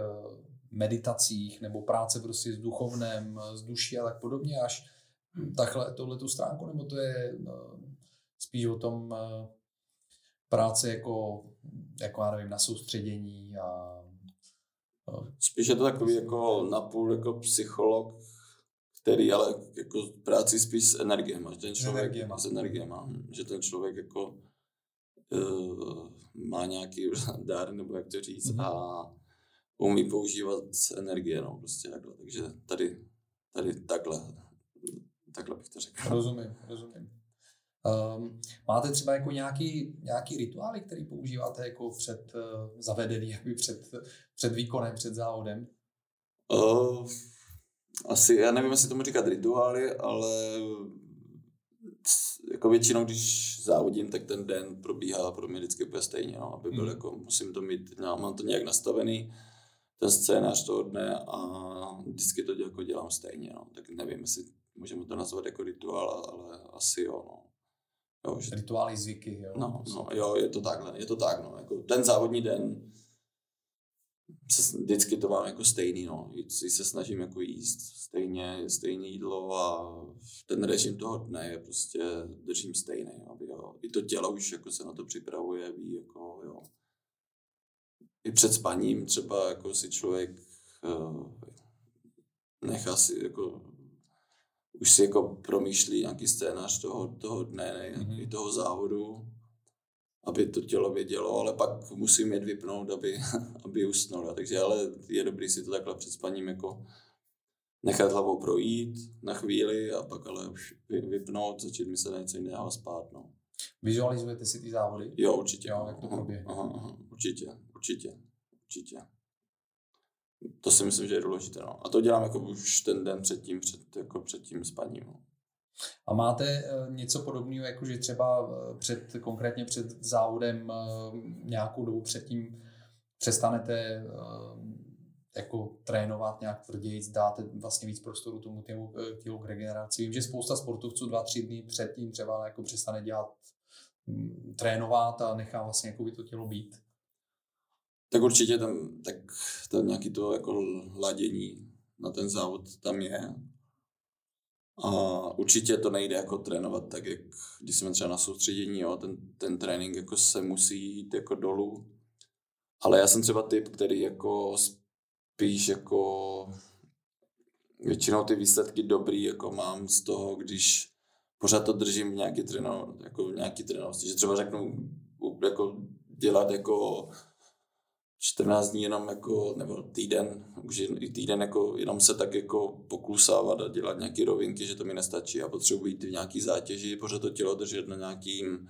meditacích nebo práce prostě s duchovnem, s duší a tak podobně, až takhle tohle tu stránku, nebo to je spíš o tom práce jako, jako já nevím, na soustředění a Spíš je to takový jako napůl jako psycholog, který ale jako práci spíš s energiemi, že ten člověk energiema. s energiema, že ten člověk jako uh, má nějaký dar, nebo jak to říct, mm-hmm. a umí používat energie, no, prostě takhle. Takže tady, tady takhle, takhle bych to řekl. Rozumím, rozumím. Um, máte třeba jako nějaký, nějaký rituály, který používáte jako před uh, zavedený, jako před, před výkonem, před závodem? Uh, asi, já nevím, jestli tomu říkat rituály, ale jako většinou, když závodím, tak ten den probíhá pro mě vždycky úplně stejně, no, aby byl hmm. jako, musím to mít, mám to nějak nastavený, ten scénář toho dne a vždycky to jako dělám stejně, no. tak nevím, jestli můžeme to nazvat jako rituál, ale asi jo, no. Jo, že... Rituály, zvyky, jo. No, no, jo, je to takhle, je to tak, no. Jako ten závodní den vždycky to mám jako stejný, no. Si se snažím jako jíst stejně, stejné jídlo a ten režim toho dne je prostě držím stejný, aby jo. I to tělo už jako se na to připravuje, ví, jako jo. I před spaním třeba jako si člověk uh, nechá si jako už si jako promýšlí nějaký scénář toho, toho dne, ne, mm-hmm. toho závodu, aby to tělo vědělo, ale pak musím jít vypnout, aby, aby usnul. Takže ale je dobrý si to takhle před spaním jako nechat hlavou projít na chvíli a pak ale už vypnout, začít myslet na něco jiného a spát. No. Vizualizujete si ty závody? Jo, určitě. Jo, jak to proběhne? Aha, aha, určitě, určitě, určitě. To si myslím, že je důležité. No. A to dělám jako už ten den předtím, před, jako před tím spaním. No. A máte eh, něco podobného, jako že třeba eh, před, konkrétně před závodem eh, nějakou dobu předtím přestanete jako trénovat nějak tvrději, dáte vlastně víc prostoru tomu tělu, tělu k regeneraci. Vím, že spousta sportovců dva, tři dny předtím třeba jako přestane dělat, mm, trénovat a nechá vlastně jako by to tělo být. Tak určitě tam, tak tam nějaký to jako ladění na ten závod tam je. A určitě to nejde jako trénovat tak, jak když jsme třeba na soustředění, jo, ten, ten trénink jako se musí jít jako dolů. Ale já jsem třeba typ, který jako spíš jako většinou ty výsledky dobrý jako mám z toho, když pořád to držím v nějaký tréno, jako v nějaký trénovosti, že třeba řeknu jako dělat jako 14 dní jenom jako, nebo týden, už i týden jako jenom se tak jako poklusávat a dělat nějaké rovinky, že to mi nestačí. Já potřebuji jít v nějaký zátěži, pořád to tělo držet na nějakým,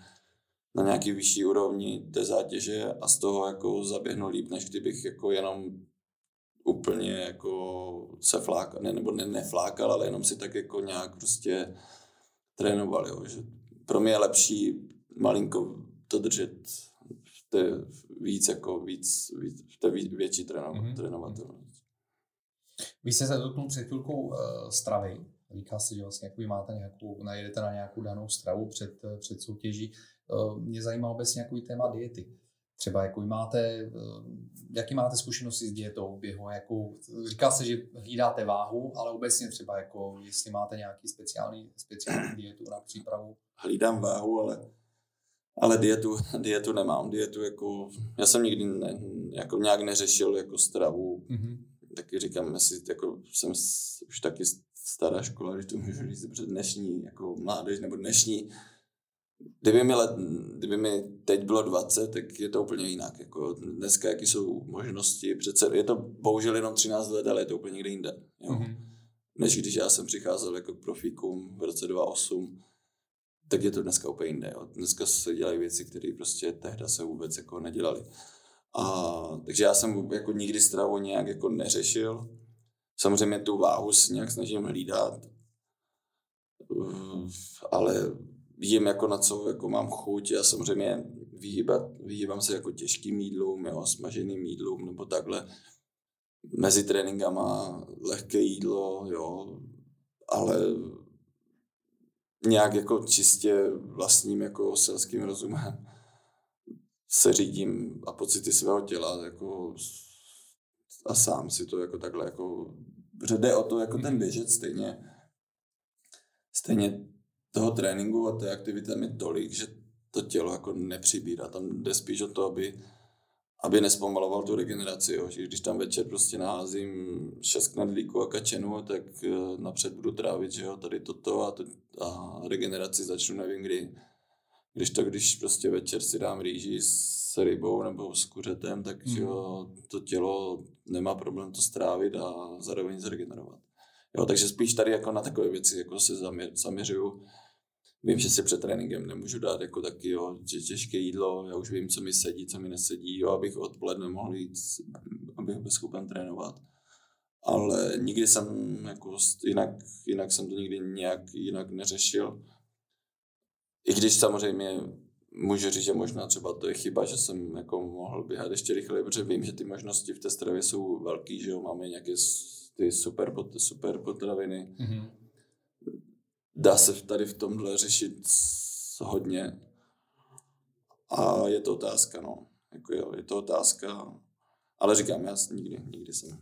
na nějaký vyšší úrovni té zátěže a z toho jako zaběhnu líp, než kdybych jako jenom úplně jako se flákal, ne, nebo ne, neflákal, ale jenom si tak jako nějak prostě trénoval, jo. že pro mě je lepší malinko to držet té víc jako víc, víc té větší trénovat, mm-hmm. trénovatelnost. Vy jste se dotknul před chvilkou uh, stravy. říká se, že vlastně jakoby máte nějakou, najedete na nějakou danou stravu před, před soutěží. Eh, mě zajímá obecně nějaký téma diety. Třeba jako máte, eh, jaký máte zkušenosti s dietou běhu, jakou, říká se, že hlídáte váhu, ale obecně třeba jako, jestli máte nějaký speciální, speciální dietu na přípravu. Hlídám váhu, ale, ale dietu, dietu nemám. Dietu jako, já jsem nikdy ne, jako nějak neřešil jako stravu. Mm-hmm. Taky říkám, jestli jako jsem už taky stará škola, když to můžu říct, protože dnešní jako mládež nebo dnešní Kdyby mi, let, kdyby mi teď bylo 20, tak je to úplně jinak. Jako dneska, jaké jsou možnosti, přece je to bohužel jenom 13 let, ale je to úplně někde jinde. Jo? Mm-hmm. Než když já jsem přicházel jako k profíkům v roce 2008, tak je to dneska úplně jinde. Jo? Dneska se dělají věci, které prostě tehda se vůbec jako nedělaly. A, takže já jsem jako nikdy stravu nějak jako neřešil. Samozřejmě tu váhu si nějak snažím hlídat, ale vím jako na co jako mám chuť. Já samozřejmě vyhýbat, vyhýbám se jako těžkým jídlům, jo, smaženým jídlům nebo takhle. Mezi tréninkama lehké jídlo, jo, ale nějak jako čistě vlastním jako selským rozumem se řídím a pocity svého těla jako a sám si to jako takhle jako jde o to jako ten běžec stejně stejně toho tréninku a té aktivity tam je tolik, že to tělo jako nepřibírá. Tam jde spíš o to, aby, aby nespomaloval tu regeneraci. Jo. Že když tam večer prostě naházím šest knedlíků a kačenu, tak eh, napřed budu trávit, že jo, tady toto a, to, a regeneraci začnu nevím kdy. Když to, když prostě večer si dám rýži s rybou nebo s kuřetem, tak mm. jo, to tělo nemá problém to strávit a zároveň zregenerovat. Jo, takže spíš tady jako na takové věci jako se zaměřuju vím, že si před tréninkem nemůžu dát jako taky jo, těžké jídlo, já už vím, co mi sedí, co mi nesedí, jo, abych odpoledne mohl jít, abych byl schopen trénovat. Ale nikdy jsem jako jinak, jinak jsem to nikdy nějak jinak neřešil. I když samozřejmě můžu říct, že možná třeba to je chyba, že jsem jako mohl běhat ještě rychleji, protože vím, že ty možnosti v té stravě jsou velký, že jo, máme nějaké ty super, super potraviny. Mm-hmm dá se tady v tomhle řešit hodně. A je to otázka, no. Jako jo, je to otázka. Ale říkám, já nikdy, nikdy jsem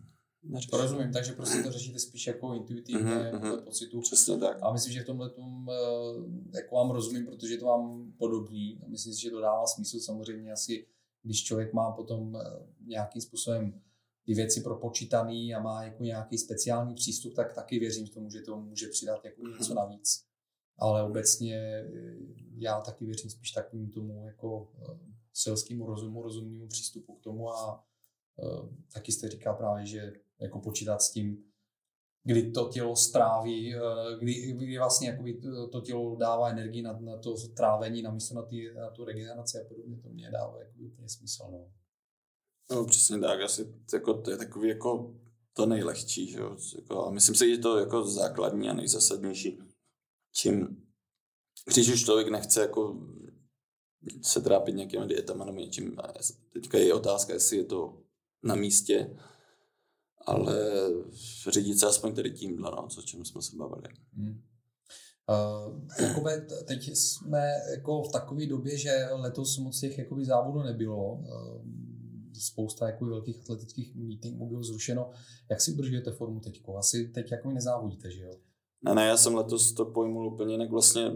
To rozumím, takže prostě to řešíte spíš jako intuitivně, mm-hmm, jako pocitu. Přesně tak. A myslím, že v tomhle tom, eh, jako vám rozumím, protože to mám podobný. Myslím si, že to dává smysl samozřejmě asi, když člověk má potom eh, nějakým způsobem ty věci propočítaný a má jako nějaký speciální přístup, tak taky věřím tomu, že to může přidat jako něco navíc. Ale obecně eh, já taky věřím spíš takovým tomu jako eh, selskému rozumu, rozumnému přístupu k tomu a uh, taky jste říká právě, že jako počítat s tím, kdy to tělo stráví, kdy, kdy vlastně jakoby to tělo dává energii na, na to trávení, na místo na, ty, na tu regeneraci a podobně, to mě dává jako úplně smysl. No. No přesně tak, asi jako, to je takový jako to nejlehčí, že? Jako, a myslím si, že to jako základní a nejzasadnější. Čím, když už člověk nechce jako se trápit nějakými dietama nebo něčím, teďka je otázka, jestli je to na místě, ale řídit se aspoň tady tímhle, no, co čem jsme se bavili. Hmm. Uh, Jakube, teď jsme jako v takové době, že letos moc těch jakoby, závodů nebylo. Uh, spousta jako velkých atletických meetingů bylo zrušeno. Jak si udržujete formu teď? Asi teď jako nezávodíte, že jo? Ne, ne, já jsem letos to pojmul úplně jinak. Vlastně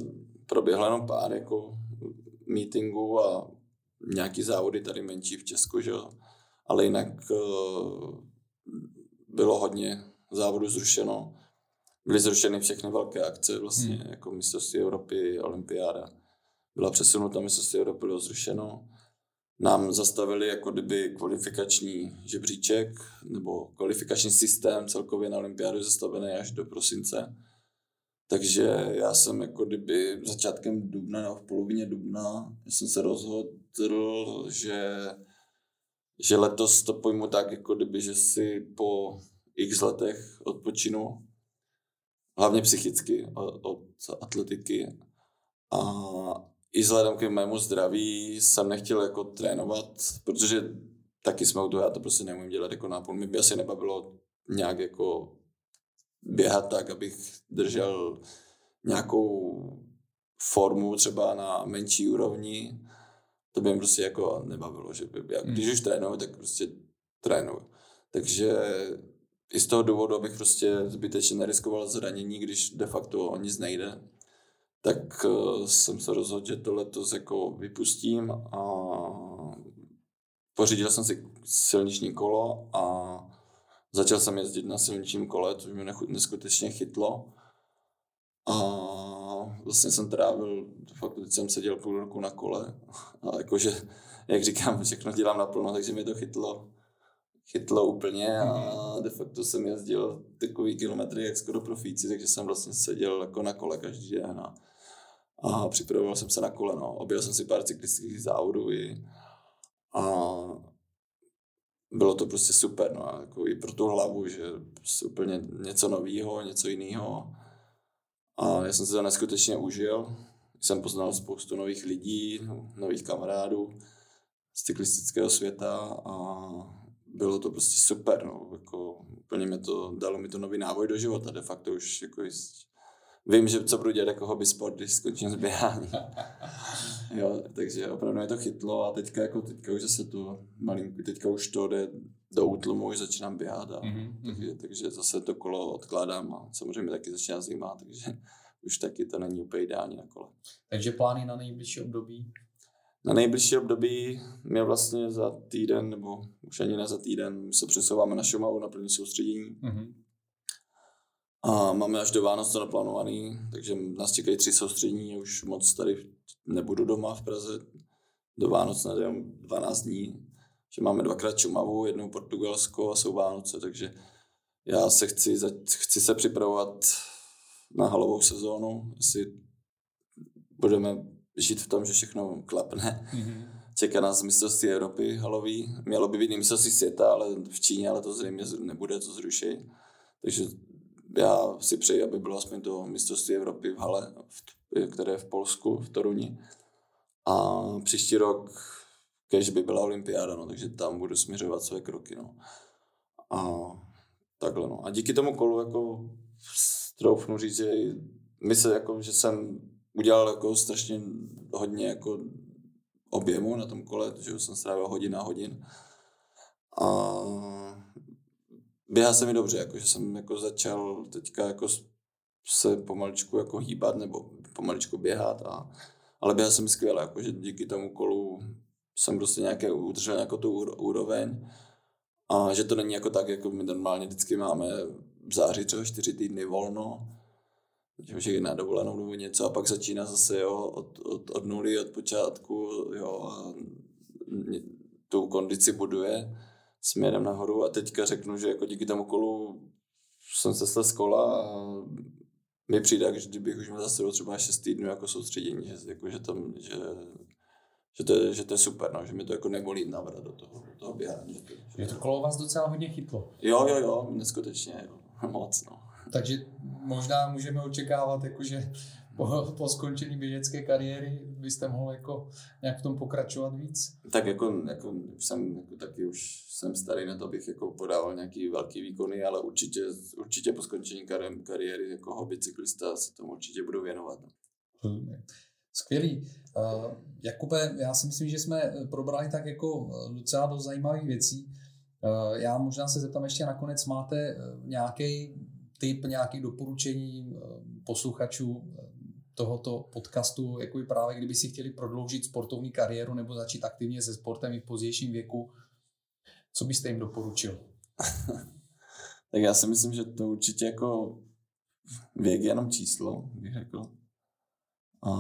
proběhlo jenom pár jako meetingů a nějaký závody tady menší v Česku, že jo. Ale jinak uh, bylo hodně závodů zrušeno. Byly zrušeny všechny velké akce, vlastně hmm. jako mistrovství Evropy, olympiáda. Byla přesunuta mistrovství Evropy, bylo zrušeno nám zastavili jako kdyby kvalifikační žebříček nebo kvalifikační systém celkově na olympiádu zastavený až do prosince. Takže já jsem jako kdyby začátkem dubna nebo v polovině dubna jsem se rozhodl, že, že letos to pojmu tak, jako kdyby, že si po x letech odpočinu, hlavně psychicky od, od atletiky a i vzhledem k mému zdraví jsem nechtěl jako trénovat, protože taky jsme u toho, já to prostě neumím dělat jako nápůl. Mě by asi nebavilo nějak jako běhat tak, abych držel nějakou formu třeba na menší úrovni, to by mi prostě jako nebavilo, že by, jak, když už trénuju, tak prostě trénuju. Takže i z toho důvodu, abych prostě zbytečně neriskoval zranění, když de facto o nic nejde, tak uh, jsem se rozhodl, že to letos jako vypustím a pořídil jsem si silniční kolo a začal jsem jezdit na silničním kole, což mě neskutečně chytlo. A vlastně jsem trávil, fakt teď jsem seděl půl roku na kole a jakože, jak říkám, všechno dělám naplno, takže mě to chytlo chytlo úplně a mhm. de facto jsem jezdil takový kilometry jak skoro profíci, takže jsem vlastně seděl jako na kole každý den a, a připravoval jsem se na kole, no. Objel jsem si pár cyklistických závodů i, a bylo to prostě super, no, jako i pro tu hlavu, že prostě úplně něco nového, něco jiného. A já jsem se to neskutečně užil. Jsem poznal spoustu nových lidí, nových kamarádů z cyklistického světa a bylo to prostě super, no, jako úplně mi to, dalo mi to nový návoj do života, de facto už jako vím, že co budu dělat jako hobby sport, když skončím s běháním. jo, takže opravdu mě to chytlo a teďka, jako, teďka už zase to malinko, teďka už to jde do útlumu, už začínám běhat a mm-hmm. takže, takže zase to kolo odkládám a samozřejmě taky začíná zima, takže už taky to není úplně ideální na kole. Takže plány na nejbližší období? Na nejbližší období mě vlastně za týden, nebo už ani ne za týden, se přesouváme na Šumavu na plný soustředění. Mm-hmm. A máme až do Vánoc to naplánovaný, takže nás čekají tři soustředění, už moc tady nebudu doma v Praze. Do Vánoc najdem 12 dní, že máme dvakrát Šumavu, jednou Portugalsko a jsou Vánoce, takže já se chci, chci se připravovat na halovou sezónu, jestli budeme žít v tom, že všechno klapne. Mm-hmm. Čeká nás mistrovství Evropy halový. Mělo by být mistrovství světa, ale v Číně, ale to zřejmě nebude, to zruší. Takže já si přeji, aby bylo aspoň to mistrovství Evropy v hale, které je v Polsku, v Toruni. A příští rok, kež by byla olympiáda, no, takže tam budu směřovat své kroky. No. A takhle, no. A díky tomu kolu, jako troufnu říct, že my se, jako, že jsem udělal jako strašně hodně jako objemu na tom kole, že jsem strávil hodin a hodin. A běhá se mi dobře, jako, že jsem jako začal teďka jako se pomaličku jako hýbat nebo pomaličku běhat, a, ale běhá se mi skvěle, jako, že díky tomu kolu jsem prostě nějaké udržel nějakou tu úroveň a že to není jako tak, jako my normálně vždycky máme v září třeba čtyři týdny volno, že na dovolenou nebo něco a pak začíná zase jo, od, od, od nuly, od počátku jo, a tu kondici buduje směrem nahoru a teďka řeknu, že jako díky tomu kolu jsem se stal z kola a mi přijde, že kdybych už měl zase třeba 6 týdnů jako soustředění, že, jako, že, tam, že, že, to je, že to je super, no, že mi to jako nebolí navrat do toho, do toho běhání. Že to, že to kolo vás docela hodně chytlo. Jo, jo, jo, neskutečně, jo, moc, no. Takže možná můžeme očekávat, jakože po, po skončení běžecké kariéry byste mohl jako nějak v tom pokračovat víc? Tak jako, jako jsem jako taky už jsem starý na to, abych jako podával nějaký velký výkony, ale určitě, určitě po skončení kari- kariéry jako hobby cyklista se tomu určitě budu věnovat. Skvělý. Uh, Jakube, já si myslím, že jsme probrali tak jako docela dost zajímavých věcí. Uh, já možná se zeptám ještě nakonec, máte nějaký typ nějakých doporučení eh, posluchačů eh, tohoto podcastu, jako právě kdyby si chtěli prodloužit sportovní kariéru nebo začít aktivně se sportem i v pozdějším věku, co byste jim doporučil? tak já si myslím, že to určitě jako věk je jenom číslo, bych řekl. A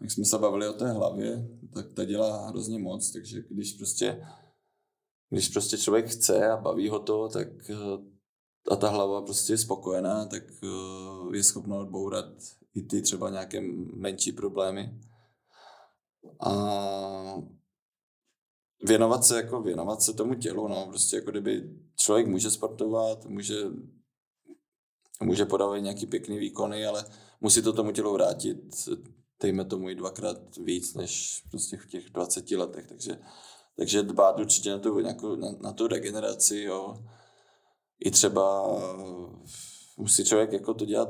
jak jsme se bavili o té hlavě, tak ta dělá hrozně moc, takže když prostě, když prostě člověk chce a baví ho to, tak eh, a ta hlava prostě je spokojená, tak uh, je schopná odbourat i ty třeba nějaké menší problémy. A věnovat se, jako věnovat se tomu tělu, no, prostě jako kdyby člověk může sportovat, může, může podávat nějaký pěkný výkony, ale musí to tomu tělu vrátit, dejme tomu i dvakrát víc, než prostě v těch 20 letech, takže, takže dbát určitě na tu, nějakou, na, na tu regeneraci, jo, i třeba musí člověk jako to dělat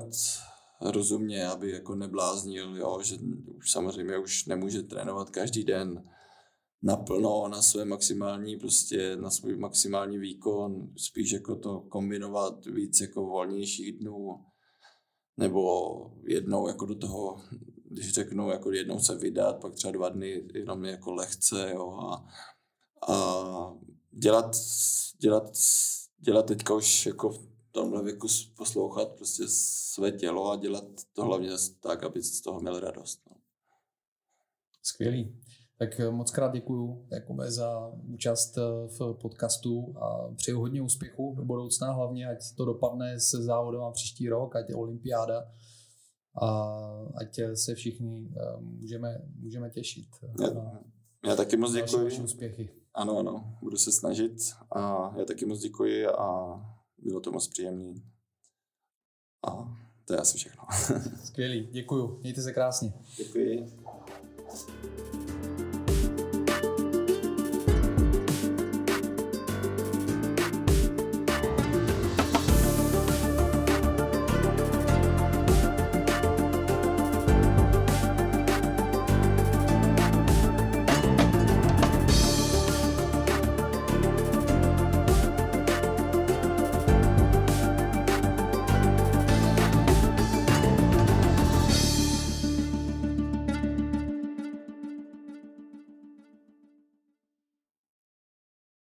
rozumně, aby jako nebláznil, jo, že už samozřejmě už nemůže trénovat každý den naplno na své maximální, prostě na svůj maximální výkon, spíš jako to kombinovat víc jako volnějších dnů, nebo jednou jako do toho, když řeknu, jako jednou se vydat, pak třeba dva dny jenom jako lehce, jo, a, a dělat, dělat, dělat teďka už jako tomhle věku poslouchat prostě své tělo a dělat to hlavně tak, aby z toho měl radost. No. Skvělý. Tak eh, moc krát děkuju Jakube za účast eh, v podcastu a přeju hodně úspěchu do budoucna, hlavně ať to dopadne se závodem a příští rok, ať je olympiáda a ať se všichni eh, můžeme, můžeme těšit. Já, na já taky moc děkuji. úspěchy. Ano, ano, budu se snažit a já taky moc děkuji a bylo to moc příjemné. A to je asi všechno. Skvělý, děkuju. Mějte se krásně. Děkuji.